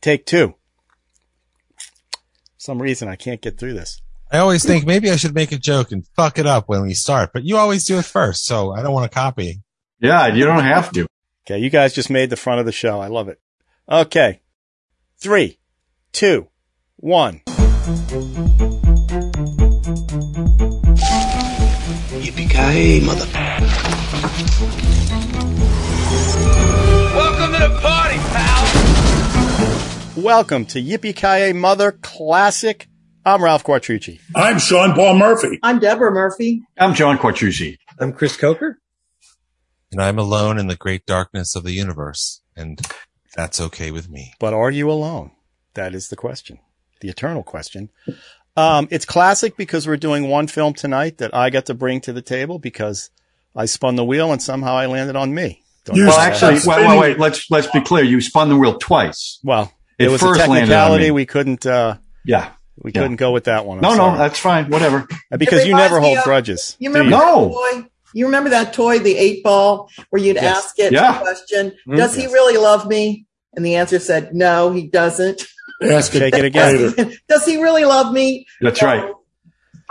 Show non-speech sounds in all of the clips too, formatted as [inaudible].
Take two. Some reason I can't get through this. I always think maybe I should make a joke and fuck it up when we start, but you always do it first, so I don't want to copy. Yeah, you don't have to. Okay, you guys just made the front of the show. I love it. Okay. Three, two, one. Yippee-ki-yay, mother. Welcome to Yippee Ki Mother Classic. I'm Ralph Quattrucci. I'm Sean Paul Murphy. I'm Deborah Murphy. I'm John Quattrucci. I'm Chris Coker. And I'm alone in the great darkness of the universe, and that's okay with me. But are you alone? That is the question, the eternal question. Um, it's classic because we're doing one film tonight that I got to bring to the table because I spun the wheel and somehow I landed on me. Don't Well, actually, that- wait, wait, wait. Let's let's be clear. You spun the wheel twice. well, It it was a first landed technicality. We couldn't, uh, Yeah. we Yeah. couldn't go with that one. I'm No, no, that's fine. Whatever. because you never hold of- grudges. You remember you? No. that toy? You remember that toy, the eight ball, where you'd Yes. ask it Yeah. the question, Mm, does he really love me? And the answer said, no, he doesn't. Ask Shake it again. later. [laughs] does he really love me? That's No. right.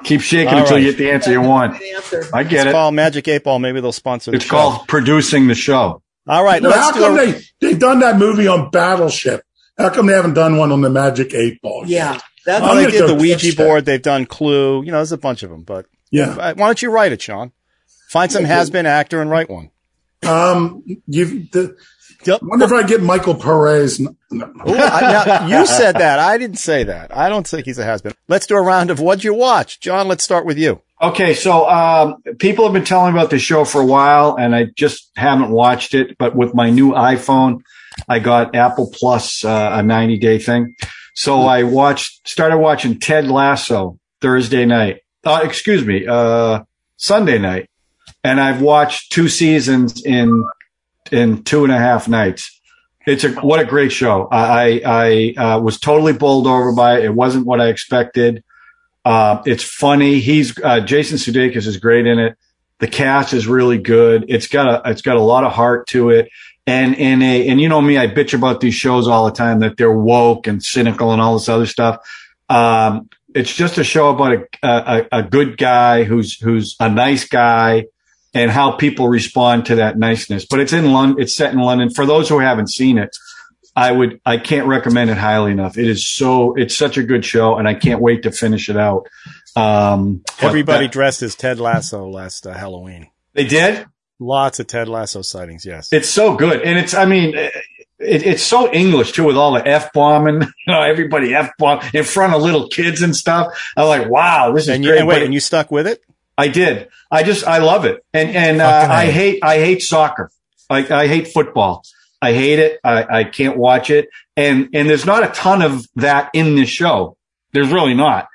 Keep shaking All until right. you get the answer you want. Answer. I get It's it. called Magic Eight Ball. Maybe they'll sponsor the It's show. called producing the show. All right, Now, how let's do come a, they, they've done that movie on Battleship? How come they haven't done one on the Magic Eight Ball? yet? Yeah. That's Well, they did the Ouija that. board. They've done Clue. You know, there's a bunch of them. But Yeah. why don't you write it, Sean? Find some has-been actor and write one. Um, you, the, Yep. wonder if I get Michael Perez. No, no. Ooh, I, now, you said that. I didn't say that. I don't think he's a has-been. Let's do a round of what'd you watch, John. Let's start with you. Okay, so um, people have been telling me about the show for a while, and I just haven't watched it. But with my new iPhone, I got Apple Plus, uh, a 90 day thing. So I watched, started watching Ted Lasso Thursday night. Uh, excuse me, uh, Sunday night, and I've watched two seasons in in two and a half nights. It's a what a great show. I I, I uh, was totally bowled over by it. It wasn't what I expected. Uh, it's funny. He's uh, Jason Sudeikis is great in it. The cast is really good. It's got a it's got a lot of heart to it. And in a and you know me, I bitch about these shows all the time that they're woke and cynical and all this other stuff. Um, it's just a show about a, a a good guy who's who's a nice guy and how people respond to that niceness. But it's in London. It's set in London. For those who haven't seen it, I would, I can't recommend it highly enough. It is so, it's such a good show and I can't wait to finish it out. Um, Everybody that- dressed as Ted Lasso last uh, Halloween. they did. Lots of Ted Lasso sightings. Yes. It's so good. And it's, I mean, it, it's so English too with all the F bombing, [laughs] you know, everybody F bomb in front of little kids and stuff. I'm like, wow, this is and you, great. and wait, But and you stuck with it? I did. I just, I love it. And, and, uh, I hate, I hate soccer. Like, I hate football. I hate it. I, I can't watch it. And, and there's not a ton of that in this show. There's really not.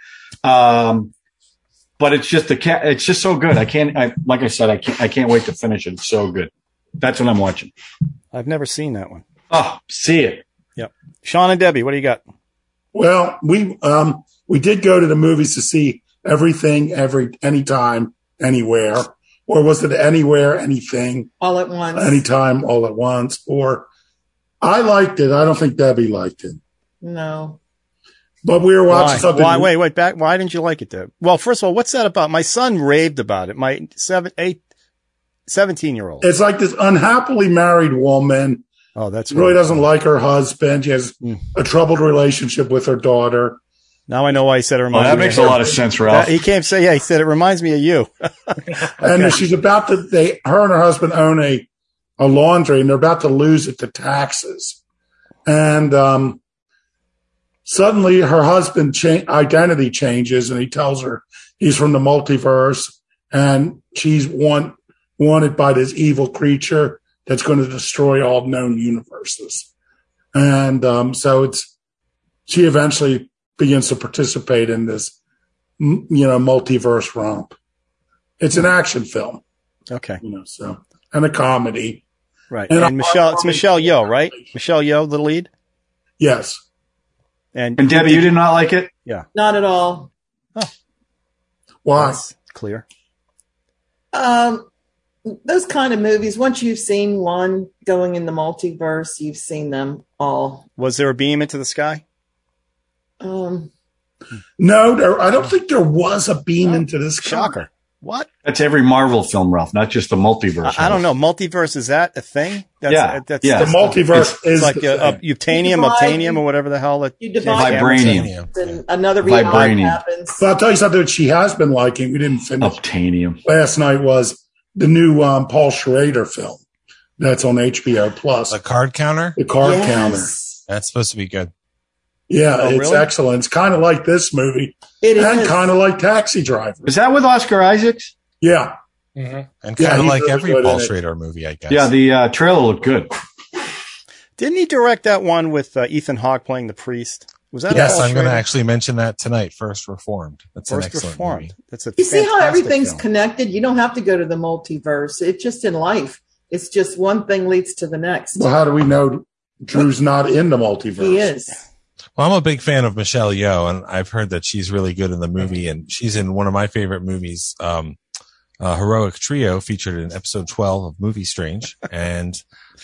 Um, but it's just the cat. It's just so good. I can't, I, like I said, I can't, I can't wait to finish it. It's so good. That's what I'm watching. I've never seen that one. Oh, see it. Yep. Sean and Debbie, what do you got? Well, we, um, we did go to the movies to see everything, every, anytime, anywhere. Or was it anywhere, anything, all at once. anytime, all at once? Or I liked it. I don't think Debbie liked it. no. But we were watching Why? something. Why? Wait, wait, back. Why didn't you like it, Deb? Well, first of all, what's that about? My son raved about it. My seven, eight, 17 year old. It's like this unhappily married woman Oh, that's really right. doesn't like her husband. She has Mm. a troubled relationship with her daughter. Now I know why he said it Well, reminds that me makes of a lot of sense, Ralph. That- he can't say, yeah, he said it reminds me of you. [laughs] And she's about to, they, her and her husband own a, a laundry and they're about to lose it to taxes. And, um, suddenly her husband cha- identity changes and he tells her he's from the multiverse and she's want, wanted by this evil creature that's going to destroy all known universes. And, um, so it's, she eventually begins to participate in this, you know, multiverse romp. It's an action film, Okay. you know, so, and a comedy. Right. And And, Michelle, it's Michelle Yeoh, right? Michelle Yeoh, the lead. Yes. And, and Debbie, you did not like it? Yeah. Not at all. Why? That's clear. Um, those kind of movies, once you've seen one going in the multiverse, you've seen them all. Was there a beam into the sky? Um, No, there, I don't think there was a beam Oh, into this. car. Shocker. What? That's every Marvel film, Ralph, not just the multiverse. I, I don't know. Multiverse is that a thing? That's, Yeah, That's, yeah. The multiverse It's is like the uh, uh. Utanium, Divide- Obtanium, or whatever the hell. It, You divide- Vibranium. then another reality Vibranium. happens. But I'll tell you something that she has been liking. We didn't finish Obtanium. last night was the new um, Paul Schrader film that's on HBO Plus. The card counter? the card Yes. counter. That's supposed to be good. Yeah, Oh, it's really? excellent. It's kind of like this movie It and is. kind of like Taxi Driver. Is that with Oscar Isaacs? Yeah. And kind Yeah, of he's like really every good Paul. Schrader movie, I guess. Yeah, the uh, trailer looked good. didn't he direct that one with uh, Ethan Hawke playing the priest? Was that yes, I'm going to actually mention that tonight. First Reformed. That's an First excellent Reformed. movie. That's a You see how everything's film. connected? You don't have to go to the multiverse. It's just in life. It's just one thing leads to the next. Well, how do we know Drew's not in the multiverse? He is. Well, I'm a big fan of Michelle Yeoh, and I've heard that she's really good in the movie, and she's in one of my favorite movies, um, uh, Heroic Trio, featured in episode 12 of Movie Strange. And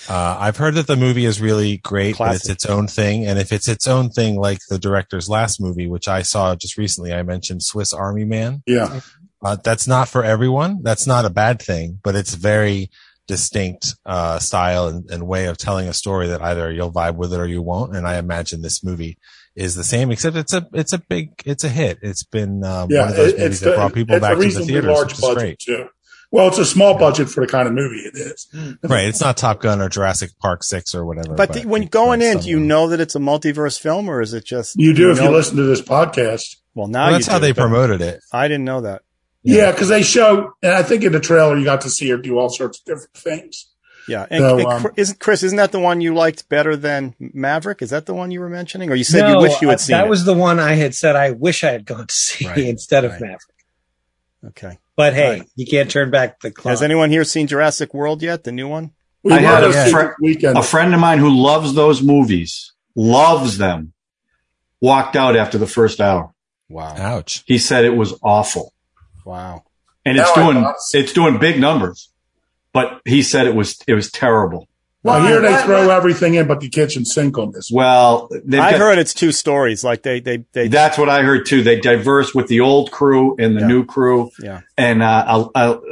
uh, I've heard that the movie is really great, but it's its own thing. And if it's its own thing, like the director's last movie, which I saw just recently, I mentioned Swiss Army Man. Yeah. Uh, that's not for everyone. That's not a bad thing, but it's very distinct uh, style and, and way of telling a story that either you'll vibe with it or you won't. And I imagine this movie is the same, except it's a it's a big it's a hit. It's been um, Yeah. one of those movies it's that brought people a back to the reasonably theaters, large which is budget, great. too. Well, it's a small budget for the kind of movie it is. [laughs] Right? It's not Top Gun or Jurassic Park Six or whatever. But the, when going in, do you know that it's a multiverse film, or is it just You do if you listen to this podcast. Well, now Well, that's you how do, they promoted it. I didn't know that. Yeah, because they show, and I think in the trailer you got to see her do all sorts of different things. Yeah, and, So, and um, Chris- isn't Chris? Isn't that the one you liked better than Maverick? Is that the one you were mentioning, or you said you wish you uh, had seen that it? was the one I had said I wish I had gone to see Right, instead of right. Maverick. okay. But hey, Right. you can't turn back the clock. Has anyone here seen Jurassic World yet? The new one? We I had a to fr- weekend. A friend of mine who loves those movies, loves them, walked out after the first hour. Wow, Ouch. He said it was awful. wow. And it's Now doing it's doing big numbers. But he said it was it was terrible. Well, here they What- throw what- everything in but the kitchen sink on this. Well, they've I got- heard it's two stories. Like they, they, they. that's what I heard too. They diverse with the old crew and the Yeah. new crew. Yeah. And uh, I'll, I'll,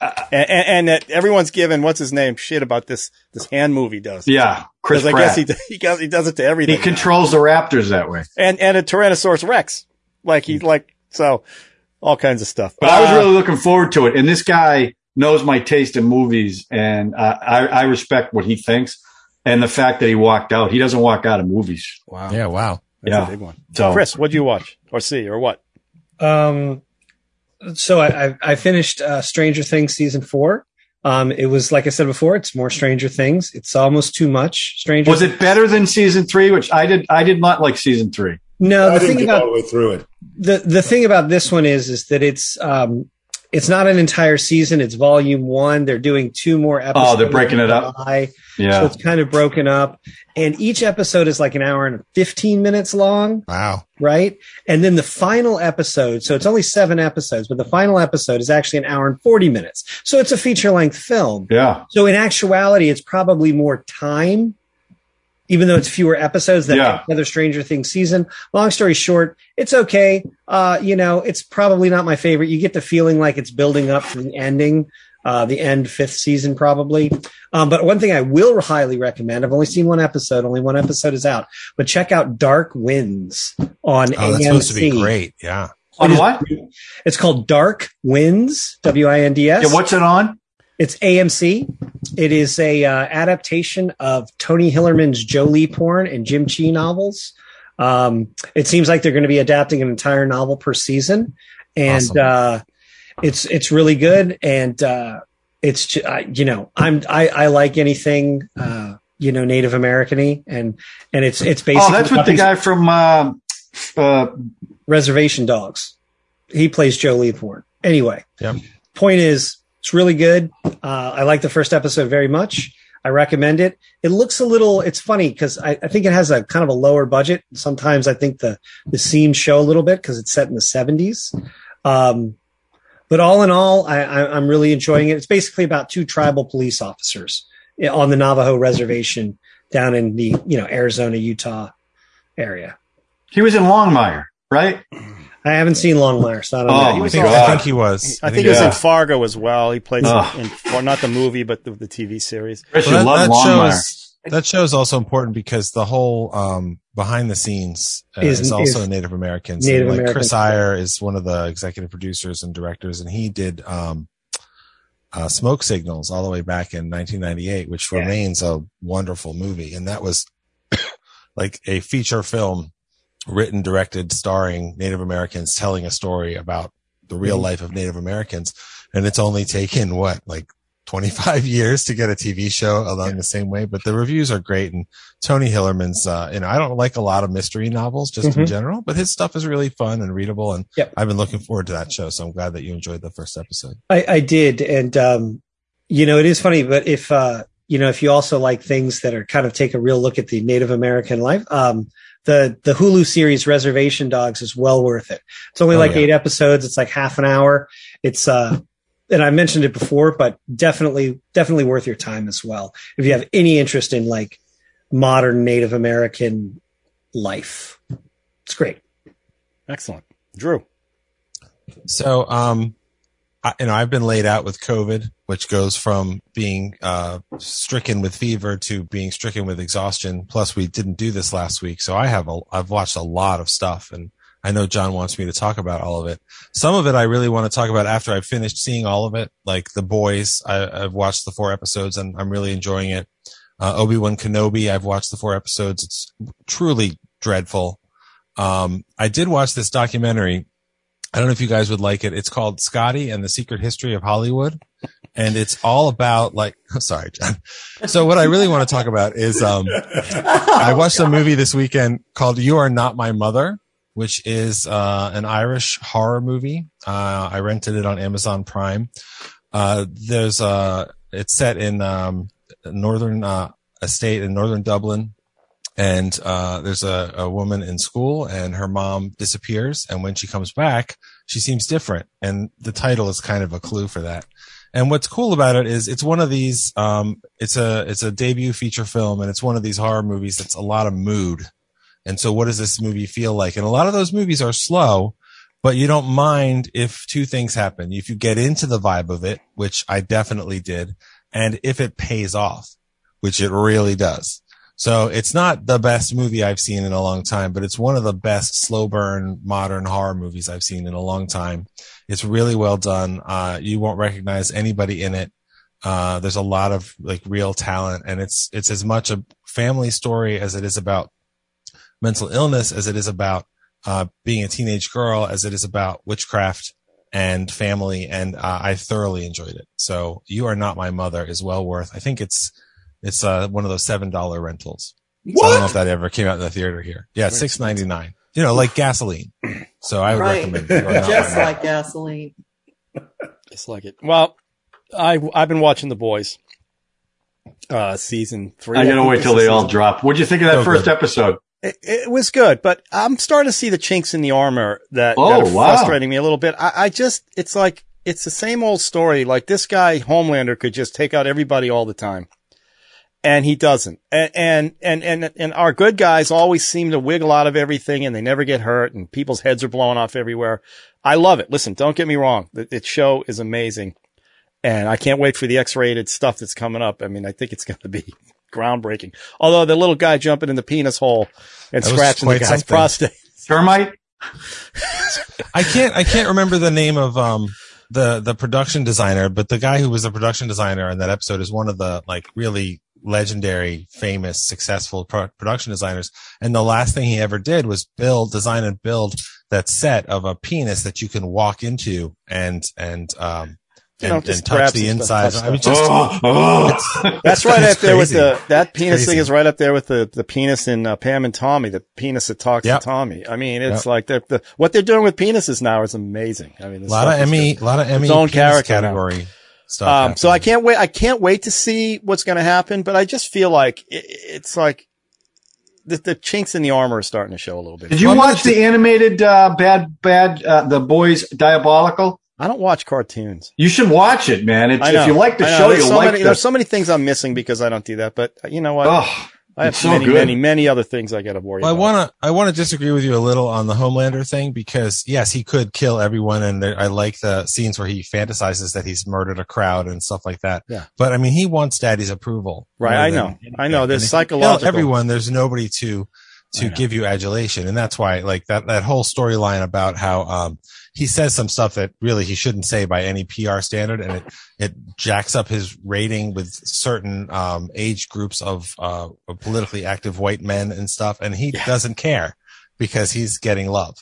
and, and, and that everyone's given what's his name shit about this this hand movie does. yeah, Chris 'Cause I guess he he does he does it to everything. he controls the Raptors that way. and and a Tyrannosaurus Rex, like he like so, all kinds of stuff. But I was Uh, really looking forward to it. And this guy knows my taste in movies, and uh, I, I respect what he thinks. And the fact that he walked out, he doesn't walk out of movies. wow, Yeah. Wow. that's yeah. a big one. So Chris, what do you watch or see or what? Um, so I, I, I finished uh, Stranger Things season four. Um, it was like I said before, it's more Stranger Things. It's almost too much Stranger. was it better than season three? Which I did. I did not like season three. No, I the didn't thing get all about the way through it. the the thing about this one is is that it's um it's not an entire season. It's volume one. They're doing two more oh, episodes. Oh, they're breaking it up. July. So Yeah. it's kind of broken up, and each episode is like an hour and fifteen minutes long. Wow. right? And then the final episode, so it's only seven episodes, but the final episode is actually an hour and 40 minutes. So it's a feature length film. Yeah. So in actuality, it's probably more time, even though it's fewer episodes than Yeah. another Stranger Things season. Long story short, it's okay. Uh, you know, it's probably not my favorite. You get the feeling like it's building up to the ending. Uh, the end fifth season probably. Um, but one thing I will highly recommend, I've only seen one episode, only one episode is out, but check out Dark Winds on Oh, that's AMC. supposed to be great. Yeah. On what? It's called Dark Winds, W I N D S. Yeah. What's it on? It's AMC. It is a uh, adaptation of Tony Hillerman's Joe Leaphorn and Jim Chee novels. Um, it seems like they're going to be adapting an entire novel per season, and Awesome. uh, it's it's really good. And uh, it's ju- I, you know I'm I, I like anything uh, you know Native American-y, and and it's it's basically Oh, that's with the guy from uh, uh, Reservation Dogs. He plays Joe Leaphorn. Anyway, Yep. point is, it's really good. Uh, I like the first episode very much. I recommend it. It looks a little. It's funny because I, I think it has a kind of a lower budget. Sometimes I think the the scenes show a little bit because it's set in the seventies. Um, but all in all, I, I, I'm really enjoying it. It's basically about two tribal police officers on the Navajo reservation down in the you know Arizona Utah area. He was in Longmire, right? I haven't seen Longmire, so I don't Oh, know. I my think, I think he was. I think he was yeah. in Fargo as well. He plays Ugh. in, or not the movie, but the, the TV series. Christian Well, loved that, that Longmire. shows that show is also important because the whole um, behind the scenes uh, Is- is, also is Native Americans. Native like American Chris Eyre is one of the executive producers and directors, and he did um, uh, Smoke Signals all the way back in 1998, which Yeah. remains a wonderful movie, and that was [coughs] like a feature film written, directed, starring Native Americans telling a story about the real Mm-hmm. life of Native Americans. And it's only taken what, like 25 [laughs] years to get a TV show along the same way, but the reviews are great. And Tony Hillerman's, uh, you know, I don't like a lot of mystery novels just in Mhm. general, but his stuff is really fun and readable. And Yep. I've been looking forward to that show. So I'm glad that you enjoyed the first episode. I, I did, and um, you know, it is funny. But if uh, you know, if you also like things that are kind of take a real look at the Native American life, um, the the Hulu series Reservation Dogs is well worth it. It's only Oh, like yeah. eight episodes. It's like half an hour. It's uh, and I mentioned it before, but definitely definitely worth your time as well if you have any interest in like modern Native American life. It's great. Excellent. Drew. So, um, I, you know, I've been laid out with COVID, which goes from being uh, stricken with fever to being stricken with exhaustion. Plus, we didn't do this last week, so I have a, I've watched a lot of stuff, and I know John wants me to talk about all of it. Some of it I really want to talk about after I've finished seeing all of it, like The Boys. I, I've watched the four episodes, and I'm really enjoying it. Uh, Obi Wan Kenobi. I've watched the four episodes. It's truly dreadful. Um, I did watch this documentary I don't know if you guys would like it. It's called Scotty and the Secret History of Hollywood. And it's all about like, [laughs] sorry, John. So what I really want to talk about is, um, I watched a movie this weekend called You Are Not My Mother, which is, uh, an Irish horror movie. Uh, I rented it on Amazon Prime. Uh, there's, uh, it's set in, um, northern, uh, estate in northern Dublin and uh, there's a, a woman in school and her mom disappears. And when she comes back she seems different. And the title is kind of a clue for that. And what's cool about it is it's one of these um, it's a it's a debut feature film and it's one of these horror movies that's a lot of mood. And so what does this movie feel like? And a lot of those movies are slow but you don't mind if two things happen. If you get into the vibe of it which i definitely did and if it pays off which it really does so it's not the best movie I've seen in a long time, but it's one of the best slow burn modern horror movies I've seen in a long time. It's really well done. Uh, you won't recognize anybody in it. Uh, there's a lot of like real talent and it's, it's as much a family story as it is about mental illness as it is about, uh, being a teenage girl as it is about witchcraft and family. And, uh, I thoroughly enjoyed it. So you are not my mother is well worth. I think it's, it's, uh, one of those $7 rentals. So I don't know if that ever came out in the theater here. Yeah, it's six ninety nine. You know, like gasoline. So I would Right. recommend it. Or not. Just like gasoline. Just like it. Well, I I've been watching The Boys. Uh, season three. I gotta wait till they all drop. What'd you think of that So first good. episode? It, it was good, but I'm starting to see the chinks in the armor that, Oh, that are wow. frustrating me a little bit. I, I just, it's like, it's the same old story. Like this guy, Homelander, could just take out everybody all the time. And he doesn't. And, and, and, and, and our good guys always seem to wiggle out of everything and they never get hurt and people's heads are blowing off everywhere. I love it. Listen, don't get me wrong. The, the show is amazing. And I can't wait for the X-rated stuff that's coming up. I mean, I think it's going to be [laughs] groundbreaking. Although the little guy jumping in the penis hole and scratching the guy's something. prostate. [laughs] Termite? I can't I can't remember the name of um the the production designer, but the guy who was the production designer in that episode is one of the like really legendary, famous, successful pro- production designers. And the last thing he ever did was build, design and build that set of a penis that you can walk into and and um You know, and, and touch the inside. I mean, [laughs] just Oh, oh. That's right up there with the, [laughs] that penis thing is right up there with the, the penis in uh, Pam and Tommy, the penis that talks Yep. to Tommy. I mean, it's Yep. like the, the, what they're doing with penises now is amazing. I mean, a lot of Emmy, a lot of Emmy own character now. Category stuff. Um, so I can't wait. I can't wait to see what's going to happen, but I just feel like it, it's like the, the chinks in the armor are starting to show a little bit. Did you Well, watch the animated uh, Bad Bad uh, The Boys Diabolical? I don't watch cartoons. You should watch it, man. It's, if you like the show, you'll so like many, the. There's so many things I'm missing because I don't do that. But uh, you know what? oh, I have so many, good. many, many other things I got to worry Well, I about. want to I want to disagree with you a little on the Homelander thing because yes, he could kill everyone, and there, I like the scenes where he fantasizes that he's murdered a crowd and stuff like that. Yeah. but I mean, he wants Daddy's approval, Right, I know. anything. I know. There's And if kill psychological- everyone. There's nobody to to give you adulation, and that's why like that that whole storyline about how um he says some stuff that really he shouldn't say by any PR standard, and it it jacks up his rating with certain um age groups of uh politically active white men and stuff, and he Yeah. doesn't care because he's getting love.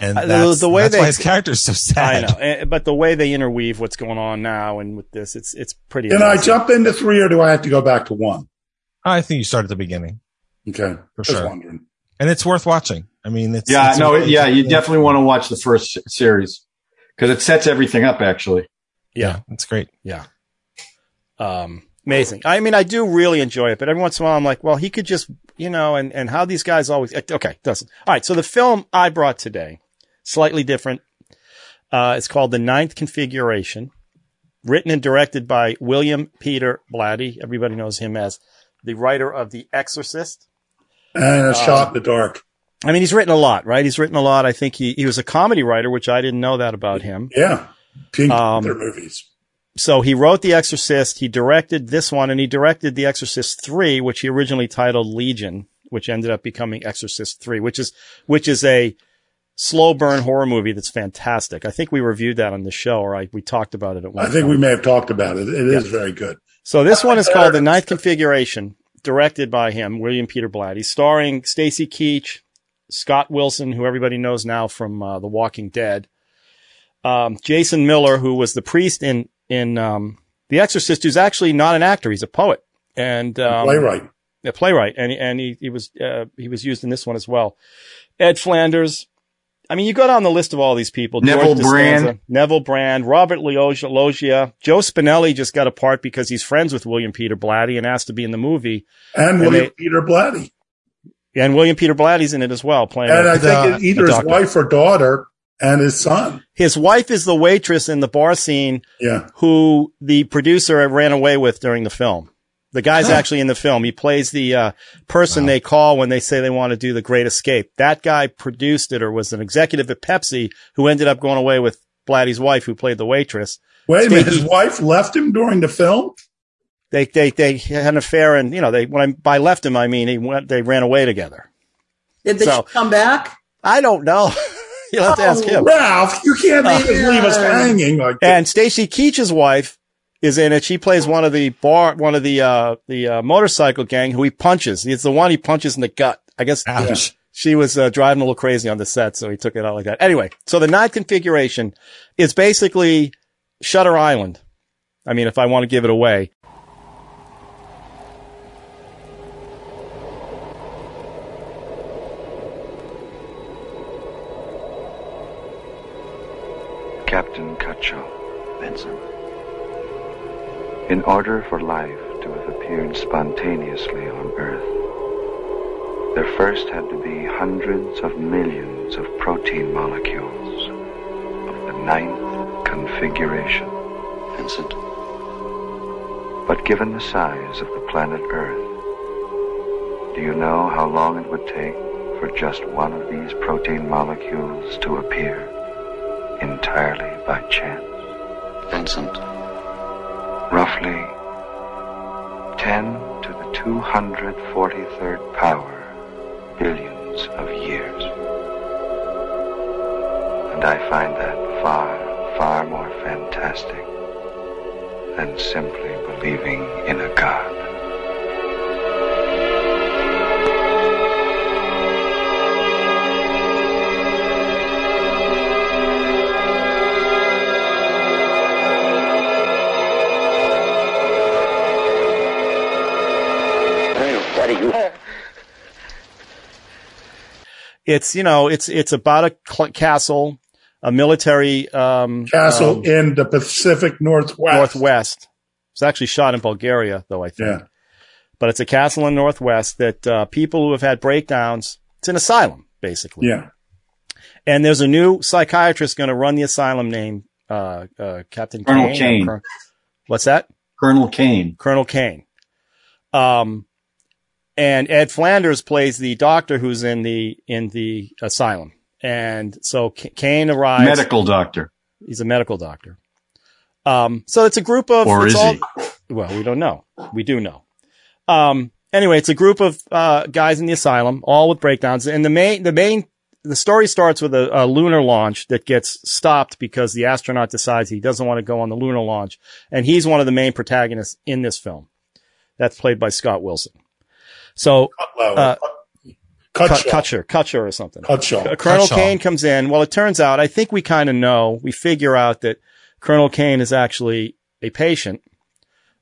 And Uh, the- that's, the way that's they- why his character's so I sad. know, Eh, but the way they interweave what's going on now and with this, it's it's pretty. Can I jump into three or do I have to go back to one? I think you start at the beginning, Okay. For Just sure. wondering. and it's worth watching. I mean, it's yeah, it's no, it's- yeah, you definitely want to watch the first series because it sets everything up. Actually, Yeah, it's great. yeah. Um, amazing. I mean, I do really enjoy it, but every once in a while, I'm like, well, he could just, you know, and and how these guys always. Okay, doesn't. All right. So the film I brought today, slightly different. Uh, it's called The Ninth Configuration, written and directed by William Peter Blatty. Everybody knows him as the writer of The Exorcist. And a Um, shot in the dark. I mean, he's written a lot, right? He's written a lot. I think he, he was a comedy writer, which I didn't know that about him. Yeah. Pink um, movies. So he wrote The Exorcist. He directed this one and he directed The Exorcist 3, which he originally titled Legion, which ended up becoming Exorcist 3, which is, which is a slow burn horror movie that's fantastic. I think we reviewed that on the show or I, we talked about it at one I think time. we may have talked about it. It is very good. So this one is [laughs] called The Ninth Configuration, directed by him, William Peter Blatty, starring Stacy Keach, Scott Wilson, who everybody knows now from uh, The Walking Dead, um, Jason Miller, who was the priest in in um, The Exorcist, who's actually not an actor; he's a poet and um, Playwright. a playwright, and and he he was uh, he was used in this one as well. Ed Flanders. I mean, you go down the list of all these people. Neville Brand. Neville Brand, Robert Loggia, Loggia, Joe Spinelli just got a part because he's friends with William Peter Blatty and asked to be in the movie. And and William they- Peter Blatty. And William Peter Blatty's in it as well, playing. And I the- think either his wife or daughter and his son. His wife is the waitress in the bar scene Yeah. who the producer ran away with during the film. The guy's Huh. actually in the film. He plays the uh, person Wow. they call when they say they want to do the Great Escape. That guy produced it or was an executive at Pepsi who ended up going away with Blatty's wife who played the waitress. Wait a minute. His wife left him during the film? They they they had an affair and you know they when I by left him I mean he went they ran away together. Did they So- come back? I don't know. [laughs] You'll have to ask him. Ralph, you can't Uh, leave, leave us hanging like that. And Stacy Keach's wife is in it. She plays one of the bar, one of the, uh, the, uh, motorcycle gang who he punches. It's the one he punches in the gut. I guess Ouch. she was uh, driving a little crazy on the set, so he took it out like that. Anyway, so the ninth configuration is basically Shutter Island. I mean, if I want to give it away. Captain Cutshaw, Benson. In order for life to have appeared spontaneously on Earth, there first had to be hundreds of millions of protein molecules of the ninth configuration. Vincent, But given the size of the planet Earth, do you know how long it would take for just one of these protein molecules to appear entirely by chance? Vincent, roughly 10 to the 243rd power billions of years. And I find that far, far more fantastic than simply believing in a God. It's, you know, it's, it's about a cl- castle, a military, um, Castle um, in the Pacific Northwest. Northwest. It's actually shot in Bulgaria, though, I think. Yeah. But it's a castle in Northwest that, uh, people who have had breakdowns, it's an asylum, basically. Yeah. And there's a new psychiatrist going to run the asylum name, uh, uh, Captain Colonel Kane. Kane. Col- What's that? Colonel Kane. Colonel Kane. Um, and Ed Flanders plays the doctor who's in the in the asylum, and so Kane arrives. Medical doctor. He's a medical doctor. Um, so it's a group of, Or it's is all, he? well, we don't know. We do know. Um, anyway, it's a group of, uh, guys in the asylum, all with breakdowns. And the main, the main, the story starts with a, a lunar launch that gets stopped because the astronaut decides he doesn't want to go on the lunar launch. And he's one of the main protagonists in this film. That's played by Scott Wilson. So, Uh, cut, Cut, shot. Kutcher, Kutcher or something. Uh, Colonel. Kane comes in. Well, it turns out, I think we kind of know, we figure out that Colonel Kane is actually a patient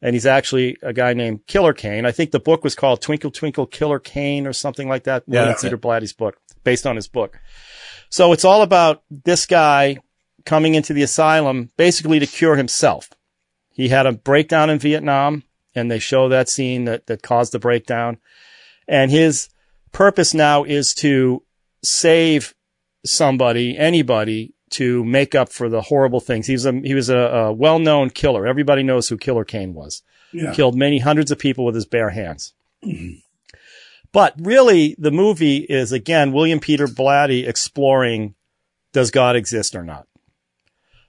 and he's actually a guy named Killer Kane. I think the book was called Twinkle Twinkle Killer Kane or something like that. Yeah, William Peter Blatty's book, based on his book. So it's all about this guy coming into the asylum basically to cure himself. He had a breakdown in Vietnam and they show that scene that, that caused the breakdown. And his purpose now is to save somebody, anybody to make up for the horrible things. He's a, he was a, a well-known killer. Everybody knows who Killer Kane was. Yeah. Killed many hundreds of people with his bare hands. Mm-hmm. But really, the movie is again, William Peter Blatty exploring, does God exist or not?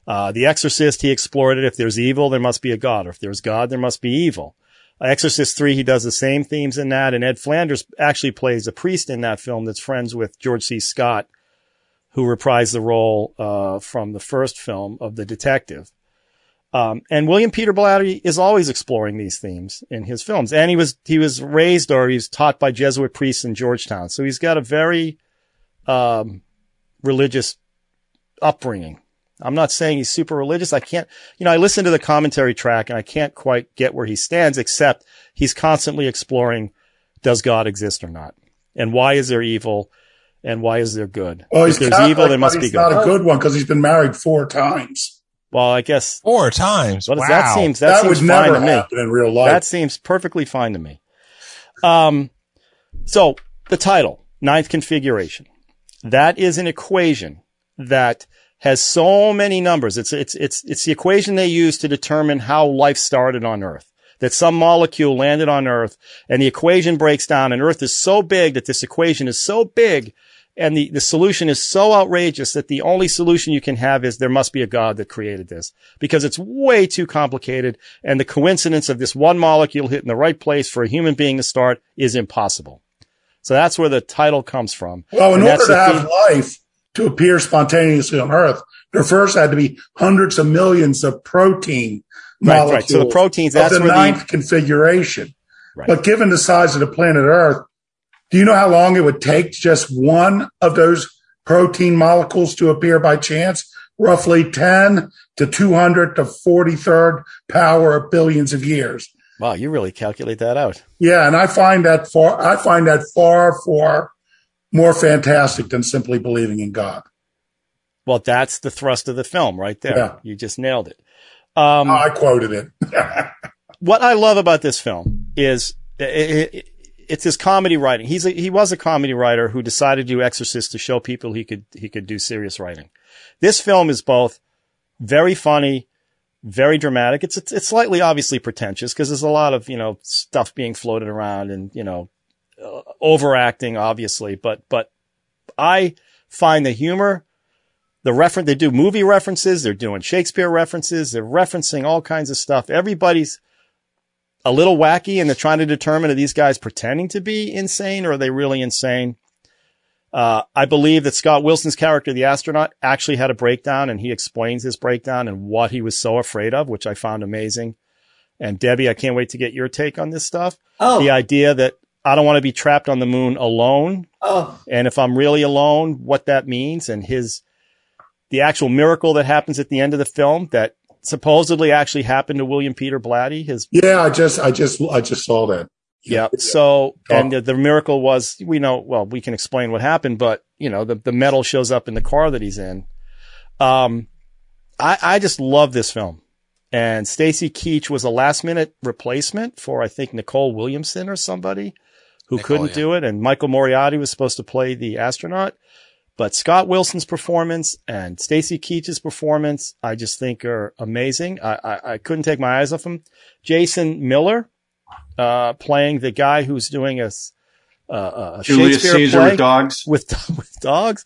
Uh, the Exorcist, he explored it. If there's evil, there must be a God. Or if there's God, there must be evil. Exorcist 3, he does the same themes in that. And Ed Flanders actually plays a priest in that film that's friends with George C. Scott, who reprised the role, uh, from the first film of the detective. Um, and William Peter Blatty is always exploring these themes in his films. And he was, he was raised or he was taught by Jesuit priests in Georgetown. So he's got a very, um, religious upbringing. I'm not saying he's super religious. I can't, you know, I listen to the commentary track and I can't quite get where he stands, except he's constantly exploring, does God exist or not? And why is there evil? And why is there good? Well, if he's there's Catholic, evil, there but must be he's not a good one because he's been married four times. Well, I guess Four times. what does wow. that seems, that, That, seems would fine never to me. happen in real life. That seems perfectly fine to me. Um, so the title, ninth configuration, that is an equation that has so many numbers. It's, it's, it's, it's the equation they use to determine how life started on Earth. That some molecule landed on Earth and the equation breaks down and Earth is so big that this equation is so big and the, the solution is so outrageous that the only solution you can have is there must be a God that created this because it's way too complicated and the coincidence of this one molecule hitting the right place for a human being to start is impossible. So that's where the title comes from. well, in order to have life to appear spontaneously on Earth, there first had to be hundreds of millions of protein Right, molecules right. So the proteins, that's the where the- ninth configuration. Right. But given the size of the planet Earth, do you know how long it would take just one of those protein molecules to appear by chance? Roughly 10 to 200 to 43rd power of billions of years. Wow, you really calculate that out. Yeah, and I find that far I find that far far more fantastic than simply believing in God. Well, that's the thrust of the film right there. Yeah. You just nailed it. Um, I quoted it. [laughs] what I love about this film is i i it's his comedy writing. He's a, he was a comedy writer who decided to do Exorcist to show people he could he could do serious writing. This film is both very funny, very dramatic. It's it's, it's slightly obviously pretentious because there's a lot of you know stuff being floated around and you know uh, overacting obviously, but but I find the humor the reference, they do movie references, they're doing Shakespeare references, they're referencing all kinds of stuff. Everybody's a little wacky and they're trying to determine are these guys pretending to be insane or are they really insane? Uh, I believe that Scott Wilson's character, the astronaut, actually had a breakdown and he explains his breakdown and what he was so afraid of, which I found amazing. And Debbie, I can't wait to get your take on this stuff. Oh, The idea that I don't want to be trapped on the moon alone oh, and if I'm really alone, what that means and his, the actual miracle that happens at the end of the film that supposedly actually happened to William Peter Blatty, his, yeah, I just I just I just saw that. yeah. So, Oh. and the, the miracle was, we know, well, we can explain what happened, but you know, the, the metal shows up in the car that he's in. Um, I, I just love this film. And Stacy Keach was a last minute replacement for, I think, Nicol Williamson or somebody who Nicol, couldn't yeah. do it. And Michael Moriarty was supposed to play the astronaut. But Scott Wilson's performance and Stacy Keach's performance, I just think are amazing. I, I, I couldn't take my eyes off them. Jason Miller, uh, playing the guy who's doing a, uh, a Julius Shakespeare Caesar play with dogs. [laughs] with, with dogs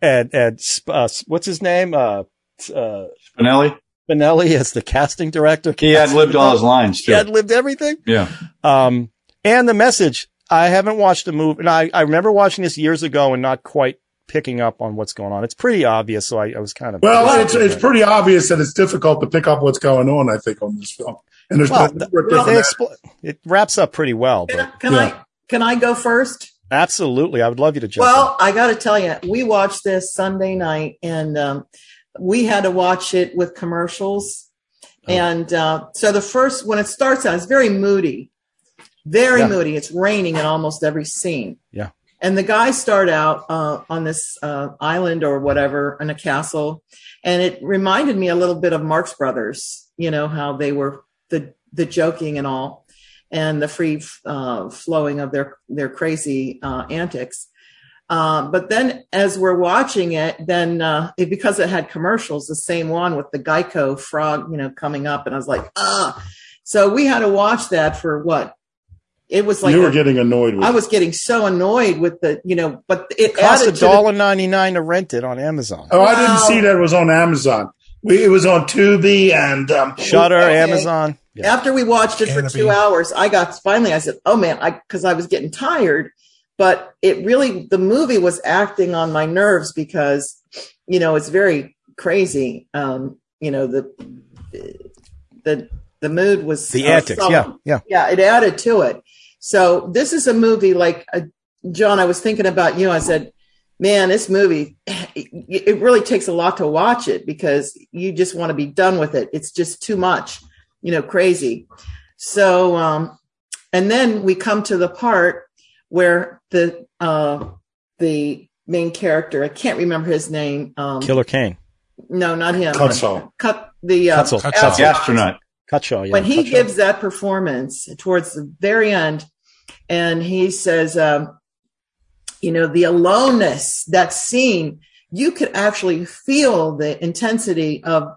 and, and, uh, what's his name? Uh, uh, Spinelli. Spinelli as the casting director. He had lived all his lines too. He had lived everything. Yeah. Um, and the message, I haven't watched the movie, and I, I remember watching this years ago and not quite picking up on what's going on. It's pretty obvious, so I, I was kind of Well, it's it's pretty obvious that it's difficult to pick up what's going on. I think on this film, and there's well, no th- different they expl- it wraps up pretty well, Can, but I, can Yeah. I can I go first? absolutely, I would love you to jump. Well, I got to tell you, we watched this Sunday night, and um, we had to watch it with commercials. Oh. And uh, so the first, when it starts out, it's very moody, very Yeah. moody. It's raining in almost every scene. Yeah. And the guys start out uh, on this uh, island or whatever in a castle, and it reminded me a little bit of Marx Brothers. You know how they were the the joking and all, and the free uh, flowing of their their crazy uh, antics. Uh, but then, as we're watching it, then uh, it, because it had commercials, the same one with the Geico frog, you know, coming up, and I was like, ah. So we had to watch that for what? It was like you were a- getting annoyed with. I it. was getting so annoyed with the, you know, but it it costs a to dollar ninety nine to rent it on Amazon. Oh, I didn't see that it was on Amazon. We, it was on Tubi and um, Shutter, Okay. Amazon. Yeah. after we watched it for two hours, I got finally. I said, "Oh man," I because I was getting tired, but it really the movie was acting on my nerves because you know it's very crazy. Um, you know the the the mood was The uh, antics, sullen. yeah, yeah. yeah, it added to it. So this is a movie like uh, John. I was thinking about you. I said, "Man, this movie it, it really takes a lot to watch it because you just want to be done with it. It's just too much, you know, crazy." So, um, and then we come to the part where the uh, the main character I can't remember his name. Um, Killer Kane, no, not him. Cutsaw. Cut the uh, Cutsaw. Cutsaw. The astronaut. Cutshaw. Yeah, when he Cutshaw. gives that performance towards the very end and he says um, you know the aloneness that scene you could actually feel the intensity of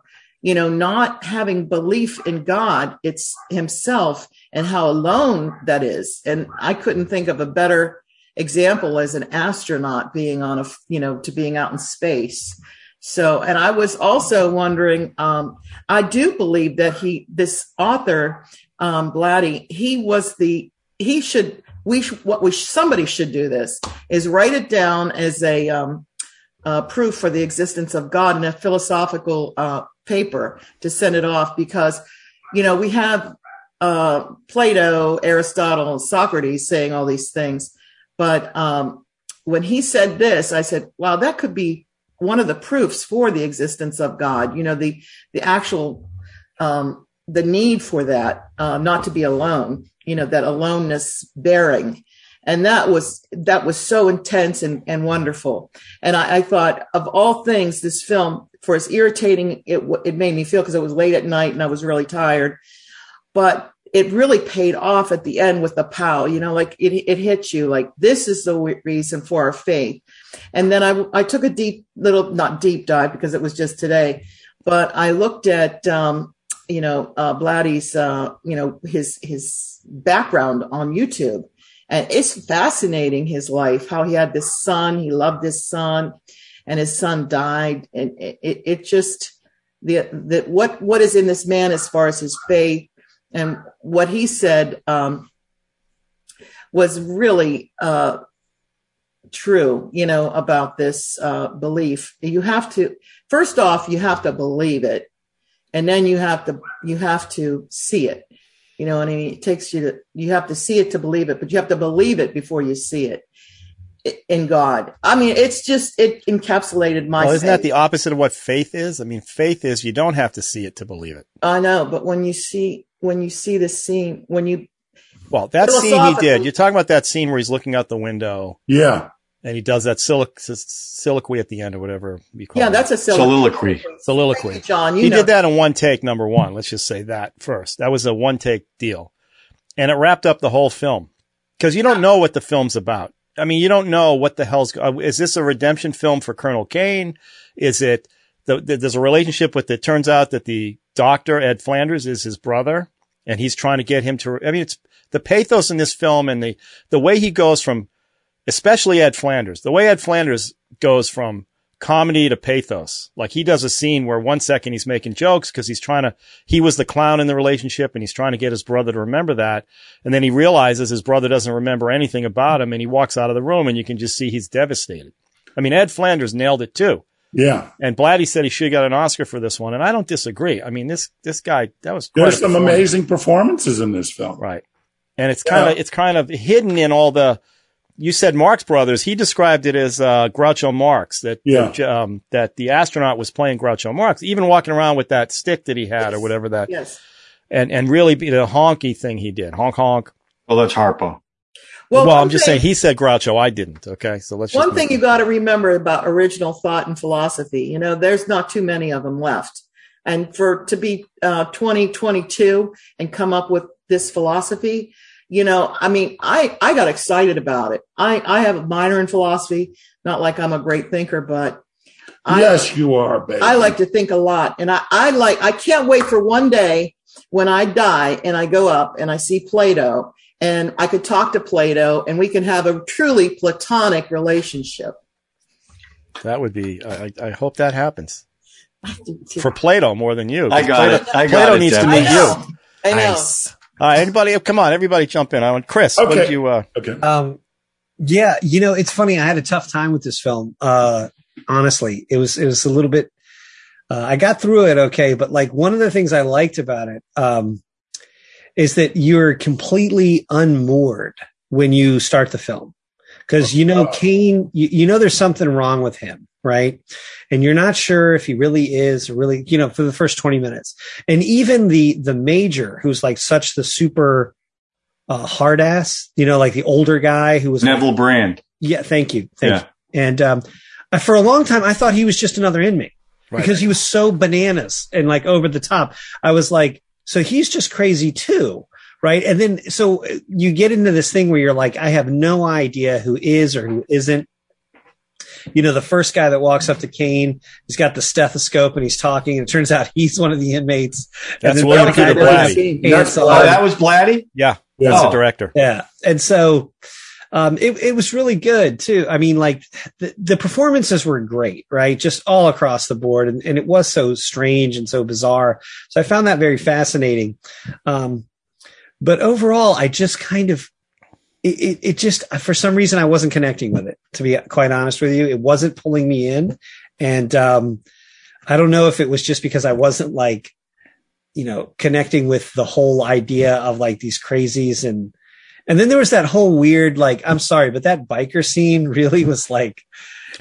you know not having belief in god it's himself and how alone that is and i couldn't think of a better example as an astronaut being on a you know to being out in space so and i was also wondering um, I do believe that he, this author, um, Blatty, he was the, he should, we, sh- what we, sh- somebody should do this is write it down as a, um, uh, proof for the existence of God in a philosophical, uh, paper to send it off because, you know, we have, uh, Plato, Aristotle, Socrates saying all these things. But, um, when he said this, I said, wow, that could be one of the proofs for the existence of God. You know, the, the actual um, the need for that uh, not to be alone you know that aloneness bearing and that was that was so intense and, and wonderful and I, I thought of all things this film for as irritating it it made me feel because it was late at night and i was really tired but it really paid off at the end with the pow you know like it, it hit you like this is the reason for our faith and then I, I took a deep little not deep dive because it was just today but I looked at um, you know uh, Blatty's uh, you know his his background on YouTube, and it's fascinating his life. How he had this son, he loved his son, and his son died, and it, it, it just the the what what is in this man as far as his faith and what he said um, was really uh, true, you know, about this uh, belief. You have to first off, you have to believe it, and then you have to you have to see it. You know what I mean? It takes you to you have to see it to believe it, but you have to believe it before you see it in God. I mean, it's just it encapsulated my. Well, isn't that the opposite of what faith is? I mean, faith is you don't have to see it to believe it. I know, but when you see when you see the scene, when you Well, that scene he did. You're talking about that scene where he's looking out the window Yeah. And he does that solic- soliloquy at the end or whatever you call yeah, it. Yeah, that's a Soliloquy. soliloquy. John. You he know, did that in one take, number one. Let's just say that first. That was a one take deal. And it wrapped up the whole film. Because you don't know what the film's about. I mean, you don't know what the hell's, uh, is this a redemption film for Colonel Kane? Is it, the, the, there's a relationship with, it turns out that the doctor, Ed Flanders, is his brother and he's trying to get him to, I mean, it's the pathos in this film and the, the way he goes from, especially Ed Flanders, the way Ed Flanders goes from comedy to pathos. Like he does a scene where one second he's making jokes because he's trying to, he was the clown in the relationship and he's trying to get his brother to remember that. And then he realizes his brother doesn't remember anything about him and he walks out of the room and you can just see he's devastated. I mean, Ed Flanders nailed it too. Yeah. And Blatty said he should have got an Oscar for this one. And I don't disagree. I mean, this, this guy, that was There's some amazing performances in this film. Right. And it's kind of, it's kind of hidden in all the, you said Marx Brothers. He described it as, uh, Groucho Marx that, Yeah. um, that the astronaut was playing Groucho Marx, even walking around with that stick that he had or whatever that, Yes. and, and really be the honky thing he did. Honk honk. Well, that's Harpo. Well, one I'm just thing- saying he said Groucho. I didn't. Okay. So let's just One thing you got to remember about original thought and philosophy, you know, there's not too many of them left. And for to be uh, 2022 and come up with this philosophy, you know, I mean, I, I got excited about it. I, I have a minor in philosophy, not like I'm a great thinker, but I, yes, you are, baby. I like to think a lot. And I, I like, I can't wait for one day when I die and I go up and I see Plato and I could talk to Plato and we can have a truly platonic relationship. that would be, I, I I hope that happens for Plato more than you I got Plato, it. I got Plato it, needs to Deb. I meet know. you. I know. Nice. All right. Anybody, come on. Everybody jump in. I want Chris. What did you, uh, okay. Um, yeah, you know, it's funny. I had a tough time with this film. Uh, honestly, it was, it was a little bit, uh, I got through it okay, but like one of the things I liked about it, um, is that you're completely unmoored when you start the film. Cause you know, Kane, you, you know, there's something wrong with him, right? And you're not sure if he really is really, you know, for the first 20 minutes. And even the, the major who's like such the super, uh, hard ass, you know, like the older guy who was Neville Brand. yeah, thank you. Thank Yeah. you. And um, I- for a long time, I thought he was just another inmate Right. because he was so bananas and like over the top. I was like, so he's just crazy too. Right. And then, so uh, you get into this thing where you're like, I have no idea who is or who isn't. You know, the first guy that walks up to Kane, he's got the stethoscope and he's talking, and it turns out [laughs] he's one of the inmates. That's and then William the guy Peter that- Blatty. Pants Oh, that was Blatty? yeah, Yeah. that's Oh. the director. Yeah. And so, um, it, it was really good too. I mean, like the, the performances were great, right? Just all across the board. And, and it was so strange and so bizarre. So I found that very fascinating. Um, but overall, I just kind of, it, it, it just, for some reason, I wasn't connecting with it, to be quite honest with you. It wasn't pulling me in. And, um, I don't know if it was just because I wasn't like, you know, connecting with the whole idea of like these crazies and, and then there was that whole weird, like, I'm sorry, but that biker scene [laughs] really was like,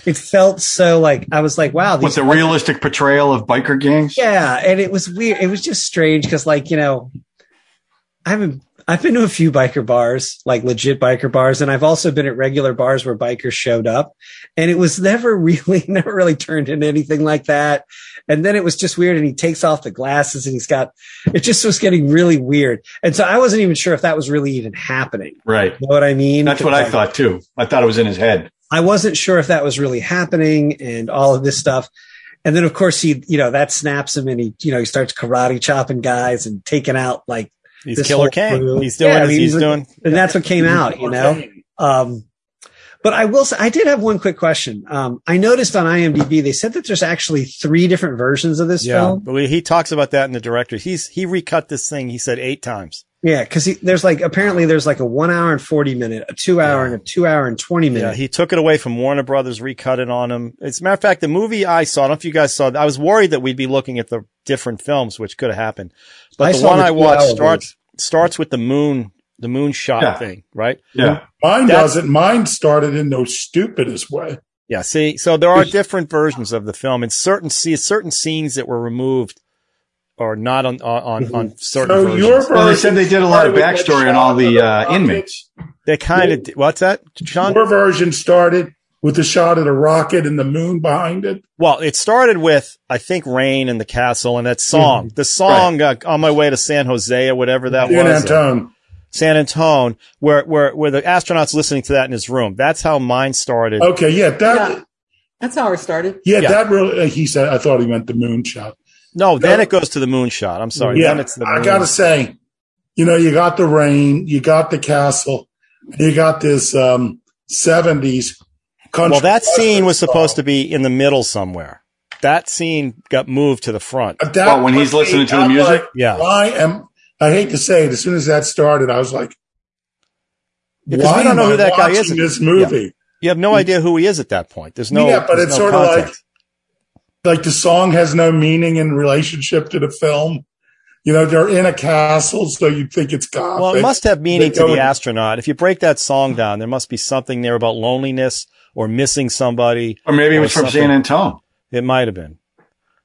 it felt so like, I was like, wow. With the realistic portrayal of biker gangs? Yeah. And it was weird. It was just strange because like, you know, I haven't, I've been to a few biker bars, like legit biker bars, and I've also been at regular bars where bikers showed up and it was [laughs] never really, never really turned into anything like that. And then it was just weird and he takes off the glasses and he's got, it just was getting really weird. And so I wasn't even sure if that was really even happening. Right. You know what I mean? That's what I Like, thought too. I thought it was in his head. I wasn't sure if that was really happening and all of this stuff. And then of course he, you know, that snaps him and he, you know, he starts karate chopping guys and taking out like, He's This Killer whole Kane. crew. He's doing Yeah, I mean, he's he's doing. and that's what came out, you know? Um, but I will say, I did have one quick question. Um, I noticed on IMDb, they said that there's actually three different versions of this Yeah, film. but he talks about that in the director. He's he recut this thing. He said eight times. Yeah. Cause he, there's like, apparently there's like a one hour and 40 minute, a two hour and a two hour and 20 minute. Yeah, he took it away from Warner Brothers, recut it on him. As a matter of fact, the movie I saw, I don't know if you guys saw, I was worried that we'd be looking at the different films, which could have happened. But I the one the I watched two-hour starts starts with the moon, the moon shot Yeah. thing, right? Yeah. Mine That's- doesn't. Mine started in the stupidest way. Yeah. See, so there are different versions of the film, and certain see certain scenes that were removed are not on on on, on certain So versions. your Well, they said they did a lot of backstory on all the uh, inmates. they kind of what's that, Sean? Your version started with the shot of the rocket and the moon behind it. Well, it started with I think rain in the castle and that song. Mm-hmm. The song uh, on my way to San Jose or whatever that Dan was. uh, Antone. San Antone, where where where the astronaut's listening to that in his room. That's how mine started. Okay, yeah, that Yeah. That's how it started. yeah, Yeah. that really. uh, He said, I thought he meant the moon shot. No, then No. it goes to the moon shot. I'm sorry. yeah, Then it's the moon. I gotta say, you know, you got the rain, you got the castle, you got this um seventies country. Well, that scene was supposed to be in the middle somewhere. That scene got moved to the front. But that Well, when he's listening to the music? like, Yeah. I am. I hate to say it. As soon as that started, I was like, Because why we don't know am who I that guy is. watching This movie, You have no mm. idea who he is at that point. There's no. Yeah, but it's no sort of like- like the song has no meaning in relationship to the film. You know, they're in a castle, so you'd think it's gothic. Well, it must have meaning They to the astronaut. If you break that song down, there must be something there about loneliness or missing somebody. Or maybe it was from something. San Antone. It might have been.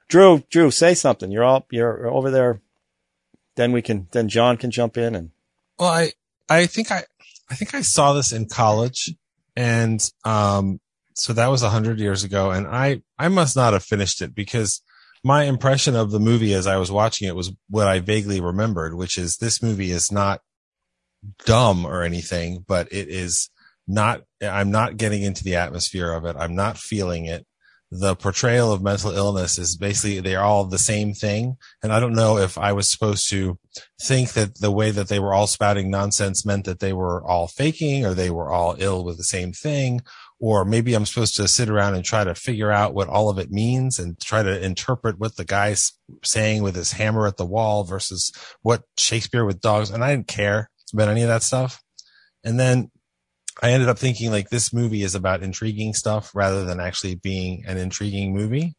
Drew, Drew, say something. You're all you're over there. Then we can. Then John can jump in and. Well, I, I think I, I think I saw this in college and, um, so that was a hundred years ago and I, I must not have finished it because my impression of the movie as I was watching it was what I vaguely remembered, which is this movie is not dumb or anything, but it is not, I'm not getting into the atmosphere of it. I'm not feeling it. The portrayal of mental illness is basically, they're all the same thing. And I don't know if I was supposed to think that the way that they were all spouting nonsense meant that they were all faking or they were all ill with the same thing. Or maybe I'm supposed to sit around and try to figure out what all of it means and try to interpret what the guy's saying with his hammer at the wall versus what Shakespeare with dogs. And I didn't care about any of that stuff. And then I ended up thinking like this movie is about intriguing stuff rather than actually being an intriguing movie.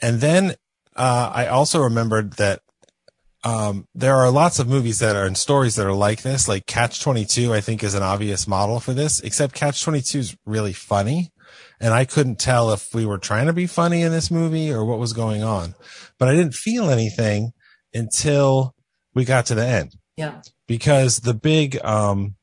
And then, uh, I also remembered that um, there are lots of movies that are in stories that are like this, like Catch 22, I think is an obvious model for this, except Catch 22 is really funny. And I couldn't tell if we were trying to be funny in this movie or what was going on, but I didn't feel anything until we got to the end Yeah. because the big, um,